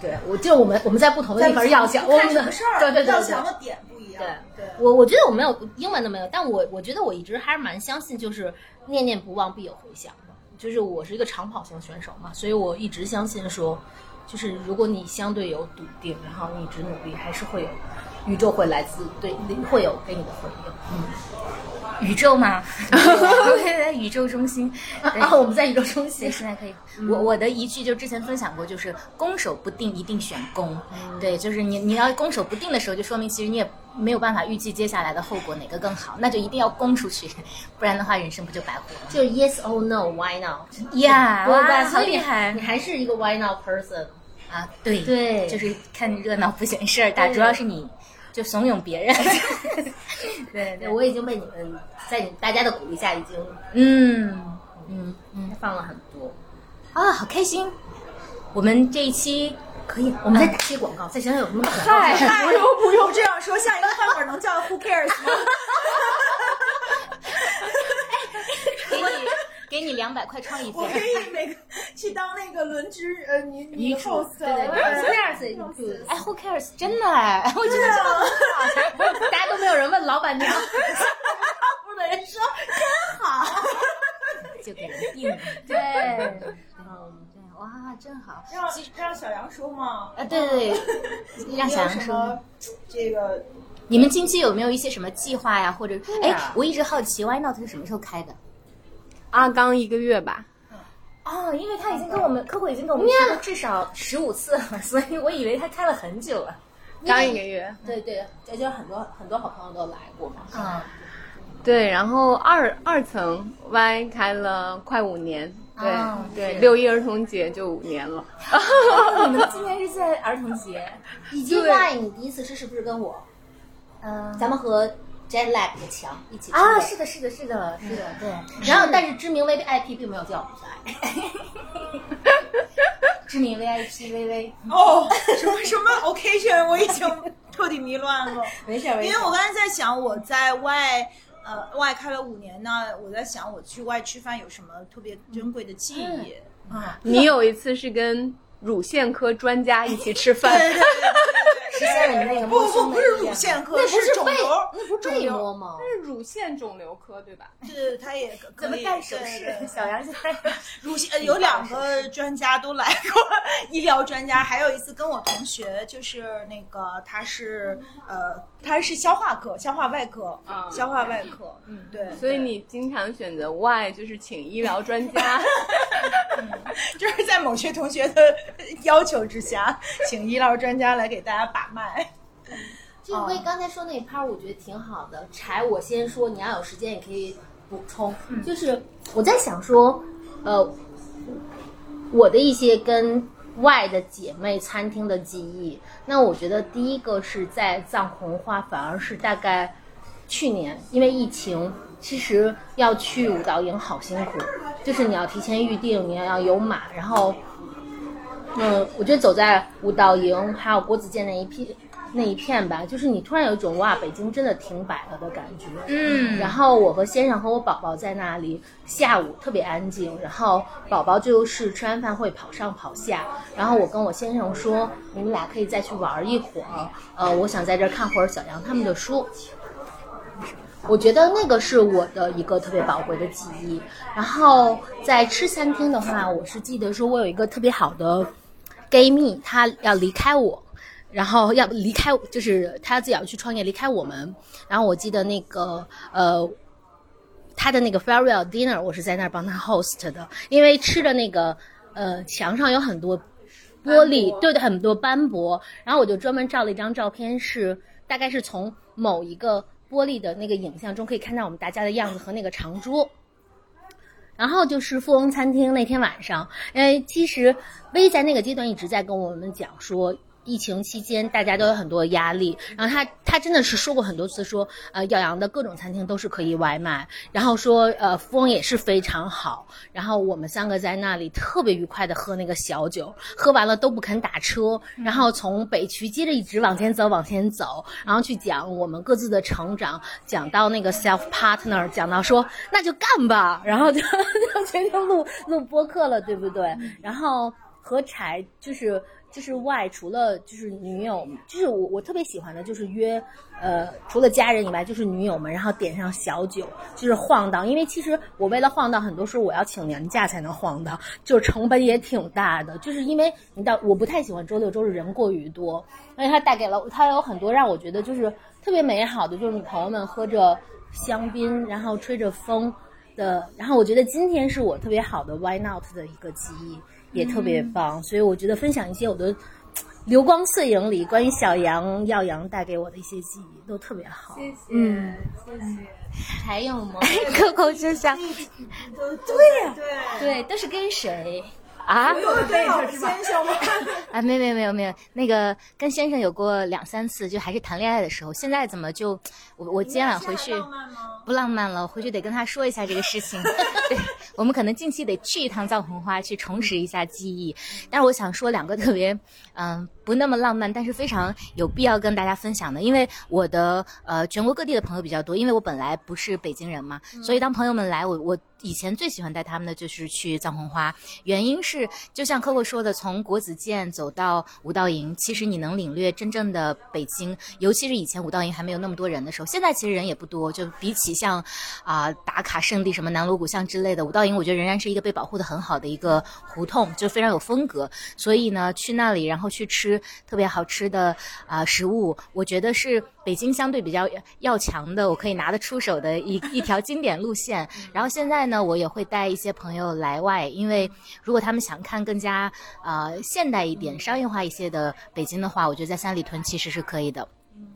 对我就我们我们在不同的地方要想，我看们什么事儿，对对对对要想的点不一样。对对，我我觉得我没有英文的没有，但我我觉得我一直还是蛮相信，就是念念不忘必有回响的。就是我是一个长跑型选手嘛，所以我一直相信说，就是如果你相对有笃定，然后你一直努力，还是会有宇宙会来自对会有给你的回应。嗯，宇宙吗？宇宙中心啊，我们在宇宙中心，现在可以。我我的一句就之前分享过，就是攻守不定，一定选攻。对，就是你你要攻守不定的时候，就说明其实你也没有办法预计接下来的后果哪个更好，那就一定要攻出去，不然的话人生不就白活了？就是 yes or no，why not？呀对吧？哇好厉害你还是一个 why not person 啊？对对就是看热闹不嫌事儿大，主要是你就怂恿别人。对对，我已经被你们在你大家的鼓励下，已经嗯嗯嗯放了很多啊，好开心！我们这一期可以，我们再打些广告，再想想有什么广告。嗨，不用不用这样说，下一个饭馆能叫 Who cares 吗？给你给你两百块创意我费。可以每个 去当那个轮值呃女女女主 host，对对对对，Who cares？哎，Who cares？真的哎，我觉得大家都没有人问老板娘，部的人说真好，就给人定了。对，嗯，对，哇，真好。让让小杨说嘛。啊，对对对，让小杨说。这个你们近期有没有一些什么计划呀？或者，哎啊，我一直好奇 Why Not 是什么时候开的？啊刚一个月吧，哦，因为他已经跟我们 Coco 已经跟我们说了至少十五次了，所以我以为他开了很久了。刚一个月。对对，也就是很多很多好朋友都来过嘛。嗯，对，然后二二层 Y 开了快五年，对、哦对，六一儿童节就五年了。你们今年是在儿童节，以及对 Y 你第一次吃是不是跟我？嗯，咱们和 Jet Lag 的墙一起啊，是的，是的，是的，是的，对，然后但是知名 VIP 并没有叫我们来，知名 VIP 微微，哦，什么什么 occasion，我已经彻底迷乱了。没事没事因为我刚才在想，我在外呃外开了五年呢，我在想我去外吃饭有什么特别珍贵的记忆。啊，你有一次是跟乳腺科专家一起吃饭，对对对对实现了你那个不不不是乳腺科，那不是肿瘤。那不是肿瘤吗？是乳腺肿瘤科对吧？对对，他也 可怎么以戴手势对对？小杨现在 乳腺呃有两个专家都来过，医疗专家，还有一次跟我同学，就是那个他是呃他是消化科、消化外科、啊消化外科，嗯对，所以你经常选择外就是请医疗专家。就是在某些同学的要求之下，请医疗专家来给大家把脉。这个刚才说那一趴，我觉得挺好的。柴，我先说，你要有时间也可以补充。就是我在想说，呃，我的一些跟外的姐妹餐厅的记忆，那我觉得第一个是在藏红花，反而是大概去年，因为疫情，其实要去舞蹈营好辛苦，就是你要提前预定，你要有码，然后。嗯，我觉得走在舞蹈营还有郭子健那一批那一片吧，就是你突然有一种哇，北京真的停摆了的感觉。嗯，然后我和先生和我宝宝在那里，下午特别安静，然后宝宝就是吃完饭会跑上跑下，然后我跟我先生说，你们俩可以再去玩一会儿，呃，我想在这儿看会儿小杨他们的书。我觉得那个是我的一个特别宝贵的记忆。然后在吃餐厅的话，我是记得说我有一个特别好的 gay 蜜，他要离开我，然后要离开，就是他自己要去创业，离开我们。然后我记得那个呃。他的那个 farewell dinner，我是在那儿帮他 host 的，因为吃的那个呃墙上有很多玻璃，对的，很多斑驳，然后我就专门照了一张照片，是大概是从某一个玻璃的那个影像中可以看到我们大家的样子和那个长桌。然后就是富翁餐厅那天晚上，因为其实薇在那个阶段一直在跟我们讲说。疫情期间，大家都有很多压力。然后他他真的是说过很多次，说呃耀阳的各种餐厅都是可以外卖。然后说呃富翁也是非常好。然后我们三个在那里特别愉快的喝那个小酒，喝完了都不肯打车。然后从北区接着一直往前走，往前走，然后去讲我们各自的成长，讲到那个 self partner，讲到说那就干吧。然后就 就决定录录播客了，对不对？然后和柴就是。就是外除了就是女友，就是我我特别喜欢的就是约，呃，除了家人以外就是女友们，然后点上小酒，就是晃荡。因为其实我为了晃荡，很多时候我要请年假才能晃荡，就是成本也挺大的。就是因为你到我不太喜欢周六周日人过于多，而且它带给了它有很多让我觉得就是特别美好的，就是你朋友们喝着香槟，然后吹着风的，然后我觉得今天是我特别好的 Why Not 的一个记忆。也特别棒，所以我觉得分享一些我的 流光碎影里关于小杨耀阳带给我的一些记忆都特别好。谢谢，嗯，谢谢。还有吗？扣扣就像，对呀，对对，都是跟谁？啊，跟老先生吗？啊，没没没有没有，那个跟先生有过两三次，就还是谈恋爱的时候。现在怎么就我我今晚回去不浪漫了，回去得跟他说一下这个事情。对，我们可能近期得去一趟藏红花，去重拾一下记忆。但是我想说两个特别 嗯不那么浪漫，但是非常有必要跟大家分享的，因为我的呃全国各地的朋友比较多，因为我本来不是北京人嘛，所以当朋友们来，我我。以前最喜欢带他们的就是去藏红花，原因是就像 Coco 说的，从国子监走到五道营，其实你能领略真正的北京，尤其是以前五道营还没有那么多人的时候。现在其实人也不多，就比起像啊打卡圣地什么南锣鼓巷之类的，五道营我觉得仍然是一个被保护的很好的一个胡同，就非常有风格。所以呢，去那里然后去吃特别好吃的啊食物，我觉得是。北京相对比较要强的，我可以拿得出手的一一条经典路线。然后现在呢，那我也会带一些朋友来外，因为如果他们想看更加呃现代一点、商业化一些的北京的话，我觉得在三里屯其实是可以的。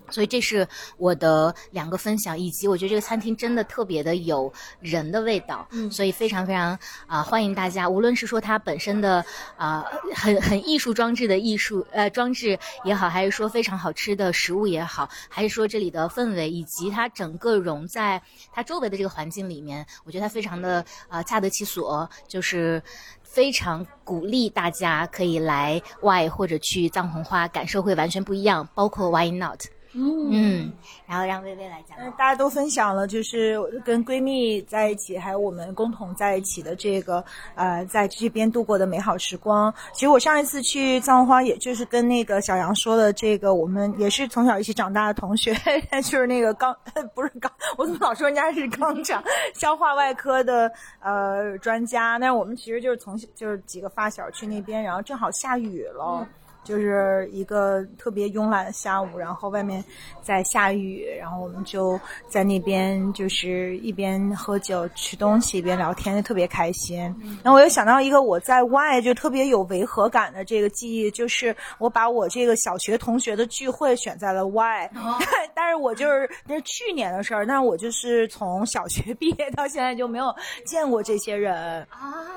所以这是我的两个分享，以及我觉得这个餐厅真的特别的有人的味道，嗯，所以非常非常啊欢迎大家，无论是说它本身的啊很很艺术装置的艺术呃装置也好，还是说非常好吃的食物也好，还是说这里的氛围以及它整个融在它周围的这个环境里面，我觉得它非常的啊恰得其所，就是非常鼓励大家可以来 Y 或者去藏红花，感受会完全不一样，包括 Why Not。嗯，然后让薇薇来讲。大家都分享了，就是跟闺蜜在一起，还有我们共同在一起的这个呃，在这边度过的美好时光。其实我上一次去藏花，也就是跟那个小杨说的这个，我们也是从小一起长大的同学，就是那个刚不是刚，我怎么老说人家是刚长消化外科的呃专家？但是我们其实就是从就是几个发小去那边，然后正好下雨了。就是一个特别慵懒的下午，然后外面在下雨，然后我们就在那边就是一边喝酒吃东西一边聊天，就特别开心。然后我又想到一个我在外就特别有违和感的这个记忆，就是我把我这个小学同学的聚会选在了外，但是我就是那是去年的事儿，但我就是从小学毕业到现在就没有见过这些人啊。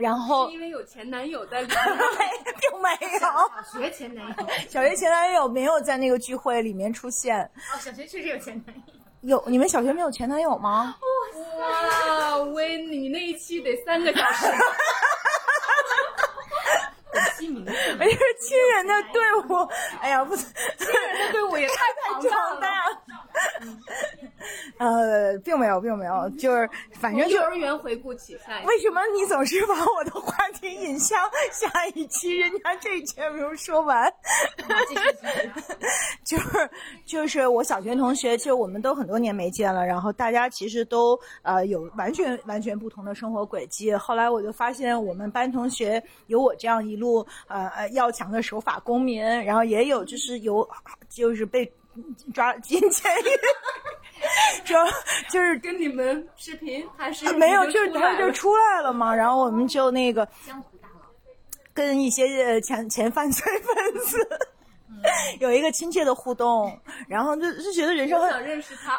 然后因为有前男友在里面，并没有。小学前男友，小学前男友没有在那个聚会里面出现。哦，小学确实有前男友。有你们小学没有前男友吗？哇，威，你那一期得三个小时。亲民，而且是亲人的队伍。哎呀，不，亲人的队伍也太庞大了。呃，并没有，并没有，就是反正幼儿园回顾起赛。为什么你总是把我的话题引向下一期？人家这一期还没有说完。就是就是我小学同学，其实我们都很多年没见了，然后大家其实都呃有完全完全不同的生活轨迹。后来我就发现，我们班同学有我这样一路呃呃要强的守法公民，然后也有就是有就是被抓进监狱。就就是跟你们视频还是啊没有，就是他就出来了出来了嘛，然后我们就那个江湖大佬。跟一些呃前前犯罪 分子有一个亲切的互动，然后就就觉得人生很想认识他。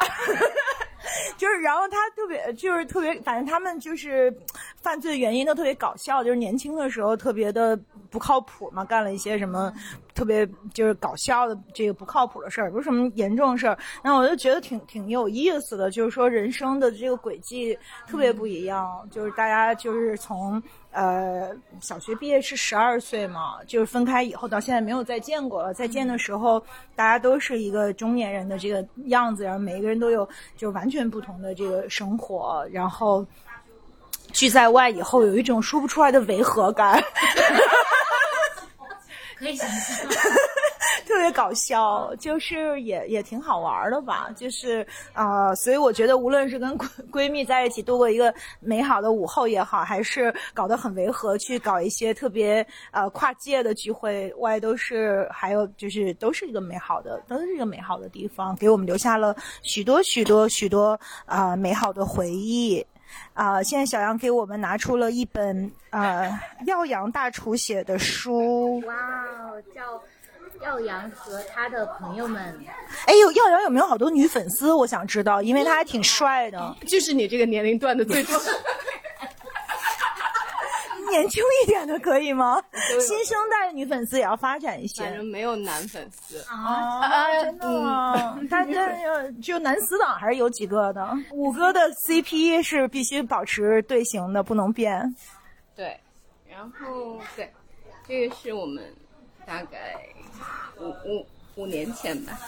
就是，然后他特别就是特别，反正他们就是犯罪原因都特别搞笑，就是年轻的时候特别的不靠谱嘛，干了一些什么特别就是搞笑的这个不靠谱的事儿，不是什么严重事儿。然后我就觉得挺挺有意思的，就是说人生的这个轨迹特别不一样，就是大家就是从。呃，小学毕业是十二岁嘛，就是分开以后到现在没有再见过了。再见的时候，大家都是一个中年人的这个样子，然后每个人都有就完全不同的这个生活，然后聚在外以后，有一种说不出来的违和感。可以想象，特别搞笑，就是也也挺好玩的吧，就是啊、呃所以我觉得无论是跟闺闺蜜在一起度过一个美好的午后也好，还是搞得很违和，去搞一些特别呃跨界的聚会，外都是还有就是都是一个美好的，都是一个美好的地方，给我们留下了许多许多许多啊、呃美好的回忆。啊、现在小杨给我们拿出了一本呃耀阳大厨写的书，哇哦，叫耀阳和他的朋友们。哎呦，耀阳有没有好多女粉丝？我想知道，因为他还挺帅的。就是你这个年龄段的最多。年轻一点的可以吗？新生代的女粉丝也要发展一些。反正没有男粉丝。啊，真的吗？但但就男死党还是有几个的。五哥的 CP 是必须保持队形的，不能变。对，然后对，这个是我们大概五五五年前吧，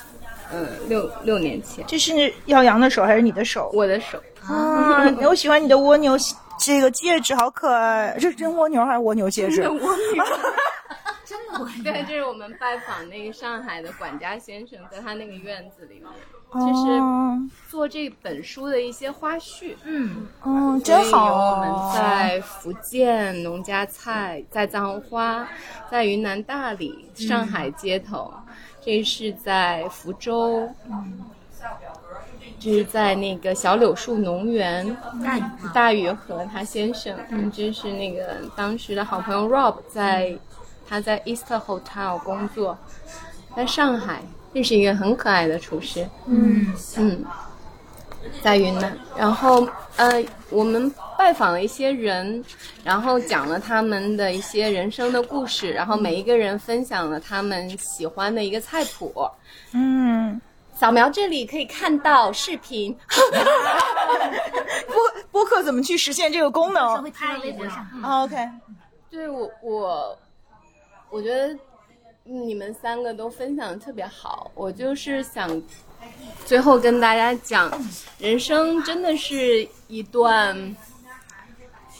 嗯，六六年前，这是耀阳的手还是你的手？我的手，啊，我喜欢你的蜗牛这个戒指，好可爱。这是真蜗牛还是蜗牛戒指？真的我 对，这是我们拜访那个上海的管家先生，在他那个院子里面，哦就是做这本书的一些花絮。嗯，嗯，真好。有我们在福建农家菜，在藏花，在云南大理、上海街头，这是在福州，这是在那个小柳树农园，大宇和他先生，嗯，这是那个当时的好朋友 Rob 在他在 East Hotel 工作，在上海认识一个很可爱的厨师，嗯。嗯，在云南，然后呃，我们拜访了一些人，然后讲了他们的一些人生的故事，然后每一个人分享了他们喜欢的一个菜谱。嗯，扫描这里可以看到视频，播播客怎么去实现这个功能？会贴到微博上。嗯。啊？OK，对我我我觉得你们三个都分享的特别好，我就是想最后跟大家讲，人生真的是一段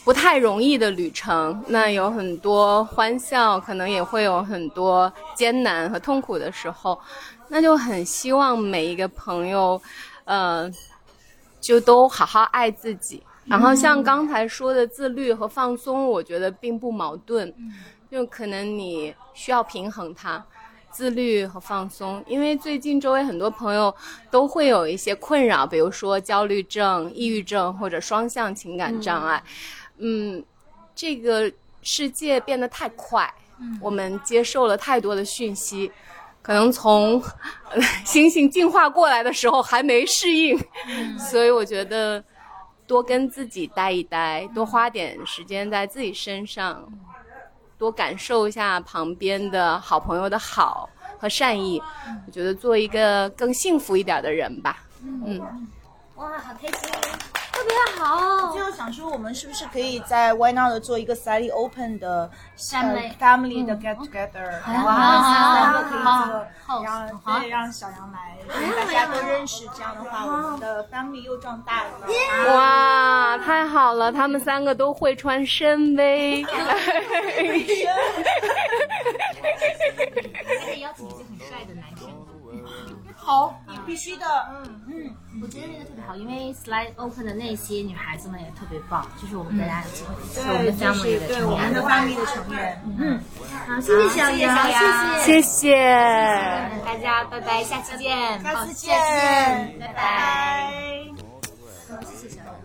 不太容易的旅程，那有很多欢笑，可能也会有很多艰难和痛苦的时候，那就很希望每一个朋友，呃，就都好好爱自己。然后像刚才说的自律和放松，我觉得并不矛盾，就可能你需要平衡它。自律和放松，因为最近周围很多朋友都会有一些困扰，比如说焦虑症、抑郁症或者双向情感障碍。嗯，这个世界变得太快，我们接受了太多的讯息，可能从呃猩猩进化过来的时候还没适应，所以我觉得多跟自己待一待，多花点时间在自己身上，多感受一下旁边的好朋友的好和善意，我觉得做一个更幸福一点的人吧。嗯，哇，好开心，特别好。最后想说，我们是不是可以在 Why Not 做一个 slightly open 的 Family 的 get together，然后好三个可以好做，好然后好对让小杨来，让大家都认识，这样的话我们的 family 又壮大了。哇，太好了，他们三个都会穿深 V。还 可以邀请一些很帅的男生。好，你必须的，嗯嗯。我觉得那个特别好，因为 slide open 的那些女孩子们也特别棒，就是我们大家有机会是我们对，的就 family 的成员对我们的。family 的成员。嗯，好，谢谢小杨，谢谢谢谢。谢谢。大家拜拜，下期见，好下次见，拜拜拜。拜。谢谢小杨。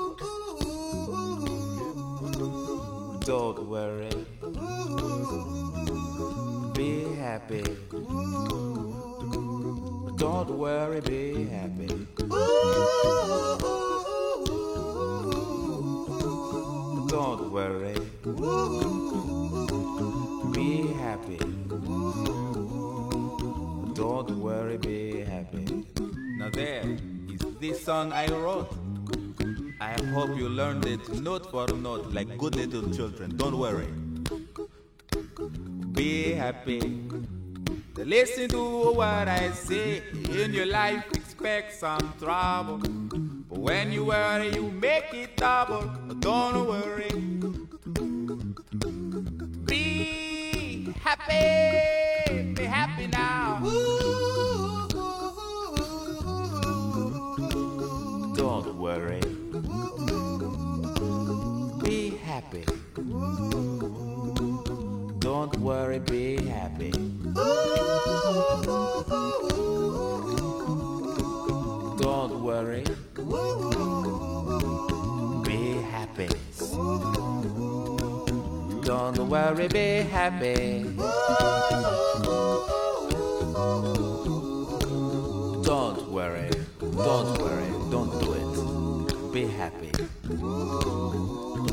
Don't worry. Be happy. Don't worry, be happy. Don't worry. Be happy. Don't worry, be happy. Now there is this song I wrote. I hope you learned it note for note like good little children. Don't worry. Be happy. Listen to what I say. In your life, expect some trouble. But when you worry, you make it double. Don't worry. Be happy. Happy. Don't worry, be happy. Don't worry. Be happy. Don't worry, be happy. Don't worry. Don't worry. Don't do it. Be happy.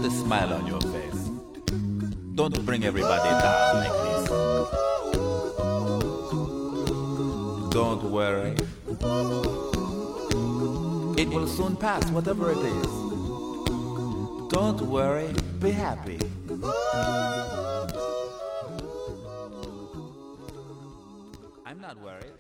Smile on your face. Don't bring everybody down like this. Don't worry. It will soon pass, whatever it is. Don't worry, be happy. I'm not worried.